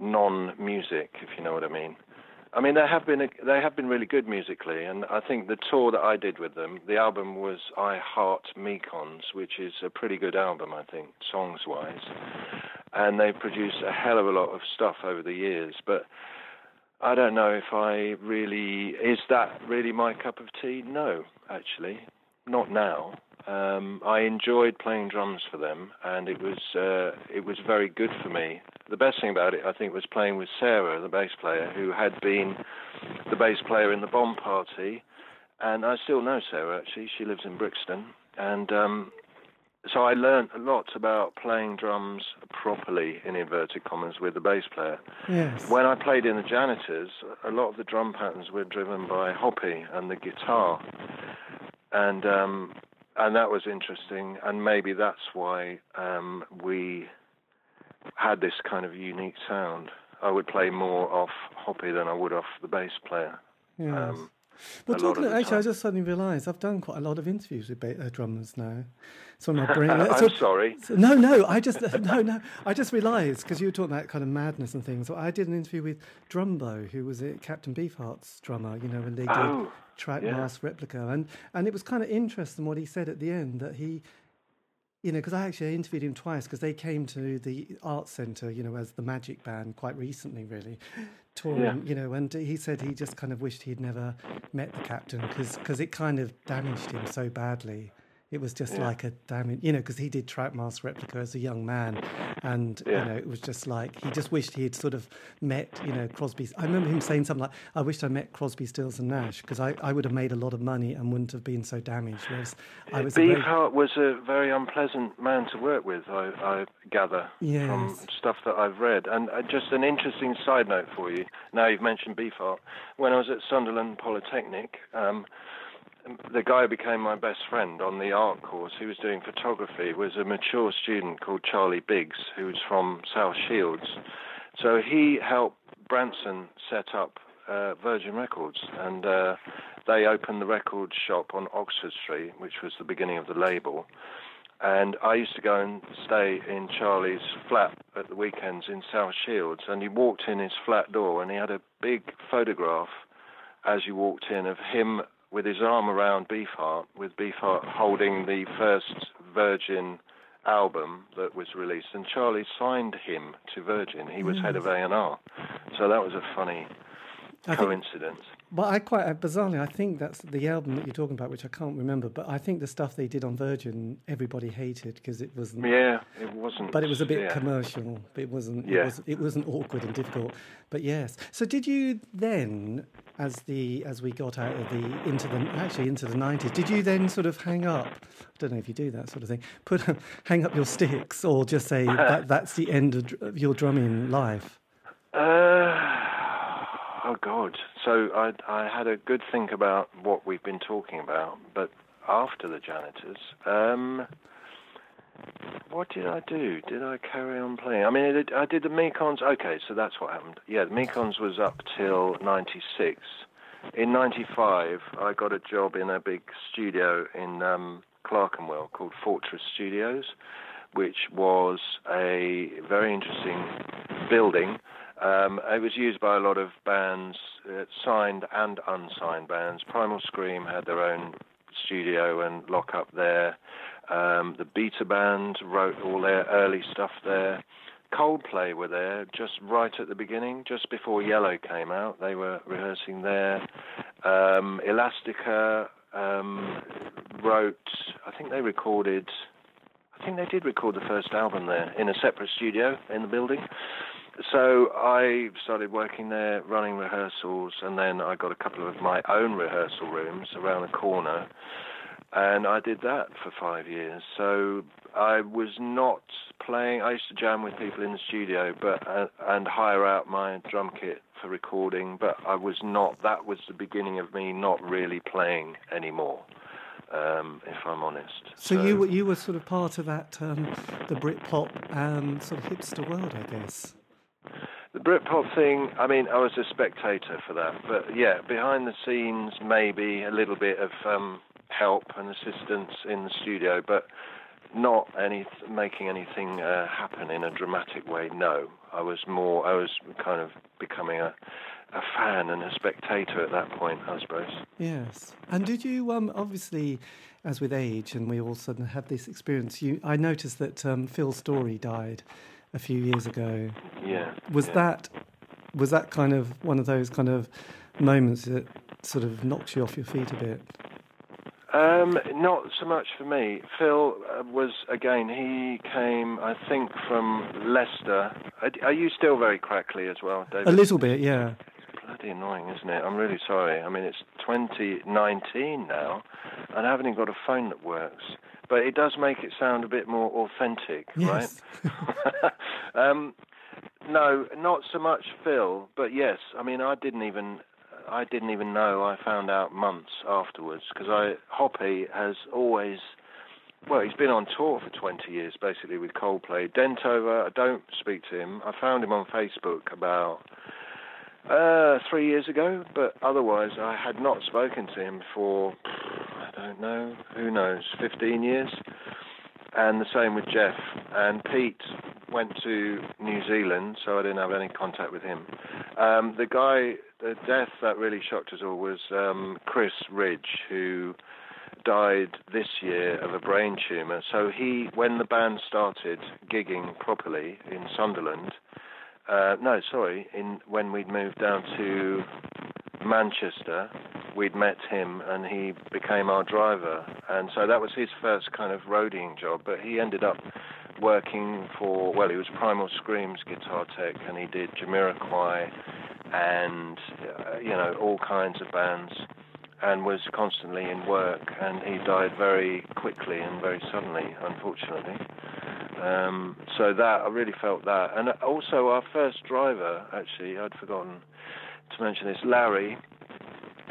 non-music, if you know what I mean. I mean, they have been they have been really good musically, and I think the tour that I did with them, the album was I Heart Mekons, which is a pretty good album, I think, songs wise. And they've produced a hell of a lot of stuff over the years, but I don't know if I really is that really my cup of tea. No, actually, not now. Um, I enjoyed playing drums for them, and it was uh, it was very good for me. The best thing about it, I think, was playing with Sarah, the bass player, who had been the bass player in the Bomb Party, and I still know Sarah. Actually, she lives in Brixton, and um, so I learned a lot about playing drums properly in inverted commas with the bass player. Yes. When I played in the Janitors, a lot of the drum patterns were driven by Hoppy and the guitar, and um, and that was interesting. And maybe that's why um, we had this kind of unique sound. I would play more off Hoppy than I would off the bass player. Yes. Um, well, a lot talking of actually, I just suddenly realised I've done quite a lot of interviews with ba- uh, drummers now. So my brain. I'm so- sorry. so- no, no, I just no, no. I just realised because you were talking about kind of madness and things. So I did an interview with Drumbo, who was uh, Captain Beefheart's drummer. You know, when they did Oh, Trout yeah. Mask Replica, and and it was kind of interesting what he said at the end that he. You know, because I actually interviewed him twice because they came to the art Centre, you know, as the Magic Band quite recently, really, touring, Yeah. you know, and he said he just kind of wished he'd never met the captain because it kind of damaged him so badly. It was just Yeah. like a damage, you know, because he did Trout Mask Replica as a young man, and Yeah. you know, it was just like he just wished he had sort of met, you know, Crosby. I remember him saying something like, "I wished I met Crosby, Stills, and Nash because I, I would have made a lot of money and wouldn't have been so damaged." Whereas I was a very- was a very unpleasant man to work with, I, I gather, from stuff that I've read. And uh, just an interesting side note for you. Now you've mentioned Beefheart. When I was at Sunderland Polytechnic, um, the guy who became my best friend on the art course, who was doing photography, was a mature student called Charlie Biggs, who was from South Shields. So he helped Branson set up uh, Virgin Records, and uh, they opened the record shop on Oxford Street, which was the beginning of the label. And I used to go and stay in Charlie's flat at the weekends in South Shields, and he walked in his flat door, and he had a big photograph as you walked in of him with his arm around Beefheart, with Beefheart holding the first Virgin album that was released, and Charlie signed him to Virgin. He was head of A&R, so that was a funny I think- coincidence. But I quite uh, bizarrely, I think that's the album that you're talking about, which I can't remember. But I think the stuff they did on Virgin, everybody hated because it wasn't. Yeah, it wasn't. But it was a bit yeah. commercial. It wasn't. It, was, it wasn't awkward and difficult. But yes. So did you then, as the as we got out of the into the actually into the nineties, did you then sort of hang up? I don't know if you do that sort of thing. Put hang up your sticks, or just say that that's the end of, of your drumming life. Uh, oh God! So I I had a good think about what we've been talking about, but after the janitors, um, what did I do? Did I carry on playing? I mean, I did, the Mekons. Okay, so that's what happened. Yeah, the Mekons was up till '96. In '95, I got a job in a big studio in um, Clerkenwell called Fortress Studios, which was a very interesting building. Um, it was used by a lot of bands, uh, signed and unsigned bands. Primal Scream had their own studio and lock up there. Um, the Beta Band wrote all their early stuff there. Coldplay were there just right at the beginning, just before Yellow came out. They were rehearsing there. Um, Elastica um, wrote, I think they recorded, I think they did record the first album there in a separate studio in the building. So I started working there, running rehearsals, and then I got a couple of my own rehearsal rooms around the corner. and I did that for five years. So I was not playing. I used to jam with people in the studio, but uh, and hire out my drum kit for recording. But I was not. That was the beginning of me not really playing anymore. Um, if I'm honest. So, so, you were you were sort of part of that um, the Britpop and sort of hipster world, I guess. The Britpop thing, I mean, I was a spectator for that, but yeah, behind the scenes, maybe a little bit of um, help and assistance in the studio, but not any making anything uh, happen in a dramatic way. No, I was more. I was kind of becoming a a fan and a spectator at that point, I suppose. Yes. And did you um, obviously, as with age, and we all suddenly had this experience. You, I noticed that um, Phil Story died a few years ago. Yeah. Was yeah. that was that kind of one of those kind of moments that sort of knocks you off your feet a bit? Um, not so much for me. Phil uh, was again. He came, I think, from Leicester. Are, are, you still very crackly as well, David? A little bit, yeah. It's bloody annoying, isn't it? I'm really sorry. I mean, it's 2019 now, and I haven't even got a phone that works. But it does make it sound a bit more authentic, yes. right? um, no, not so much Phil, but yes. I mean, I didn't even I didn't even know. I found out months afterwards because I Hoppy has always. Well, he's been on tour for 20 years, basically, with Coldplay. Dentover, I don't speak to him. I found him on Facebook about uh, three years ago, but otherwise I had not spoken to him for, I don't know, who knows, 15 years. And the same with Jeff. And Pete went to New Zealand, so I didn't have any contact with him. Um, the guy the death that really shocked us all was um, Chris Ridge, who died this year of a brain tumor. So he, when the band started gigging properly in Sunderland, uh, no, sorry, in when we'd moved down to Manchester, we'd met him and he became our driver. And so that was his first kind of roading job. But he ended up working for, well, he was Primal Scream's guitar tech and he did Jamiroquai and uh, you know all kinds of bands, and was constantly in work. And he died very quickly and very suddenly, unfortunately. Um, so that I really felt that, and also our first driver, actually, I'd forgotten to mention this, Larry.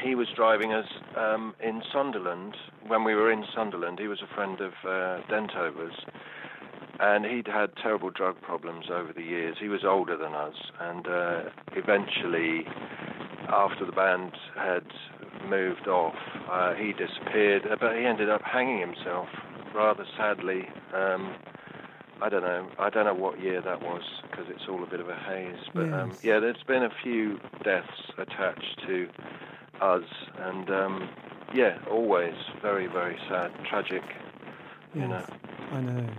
He was driving us um, in Sunderland when we were in Sunderland. He was a friend of uh, Dentover's, and he'd had terrible drug problems over the years. He was older than us, and uh, eventually, after the band had moved off, uh, he disappeared. But he ended up hanging himself rather sadly. Um, I don't know. I don't know what year that was because it's all a bit of a haze. But um, yes. um, yeah, there's been a few deaths attached to us, and um, yeah, always very, very sad, tragic. Yes, you know. I know.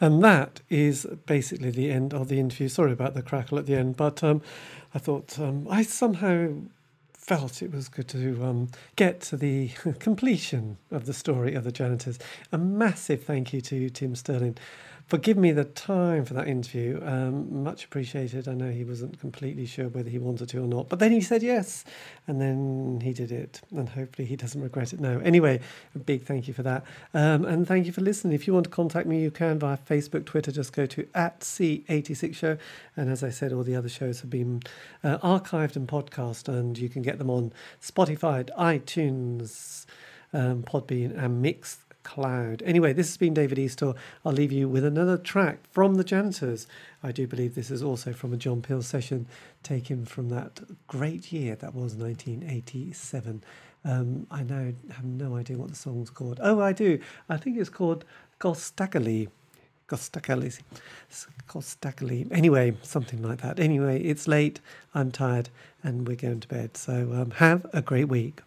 And that is basically the end of the interview. Sorry about the crackle at the end, but um, I thought um, I somehow felt it was good to um, get to the completion of the story of the janitors. A massive thank you to Tim Sterling for giving me the time for that interview. Um, much appreciated. I know he wasn't completely sure whether he wanted to or not, but then he said yes, and then he did it, and hopefully he doesn't regret it now. Anyway, a big thank you for that, um, and thank you for listening. If you want to contact me, you can via Facebook, Twitter. Just go to at C86 Show, and as I said, all the other shows have been uh, archived and podcast, and you can get them on Spotify, iTunes. Um, Podbean and Mix cloud. Anyway, this has been David Eastaugh. I'll leave you with another track from the Janitors. I do believe this is also from a John Peel session taken from that great year that was 1987. Um, I now have no idea what the song's called. Oh, I do. I think it's called Gostakali. Gostakali. Gostakali. Anyway, something like that. Anyway, it's late. I'm tired and we're going to bed. So um, have a great week.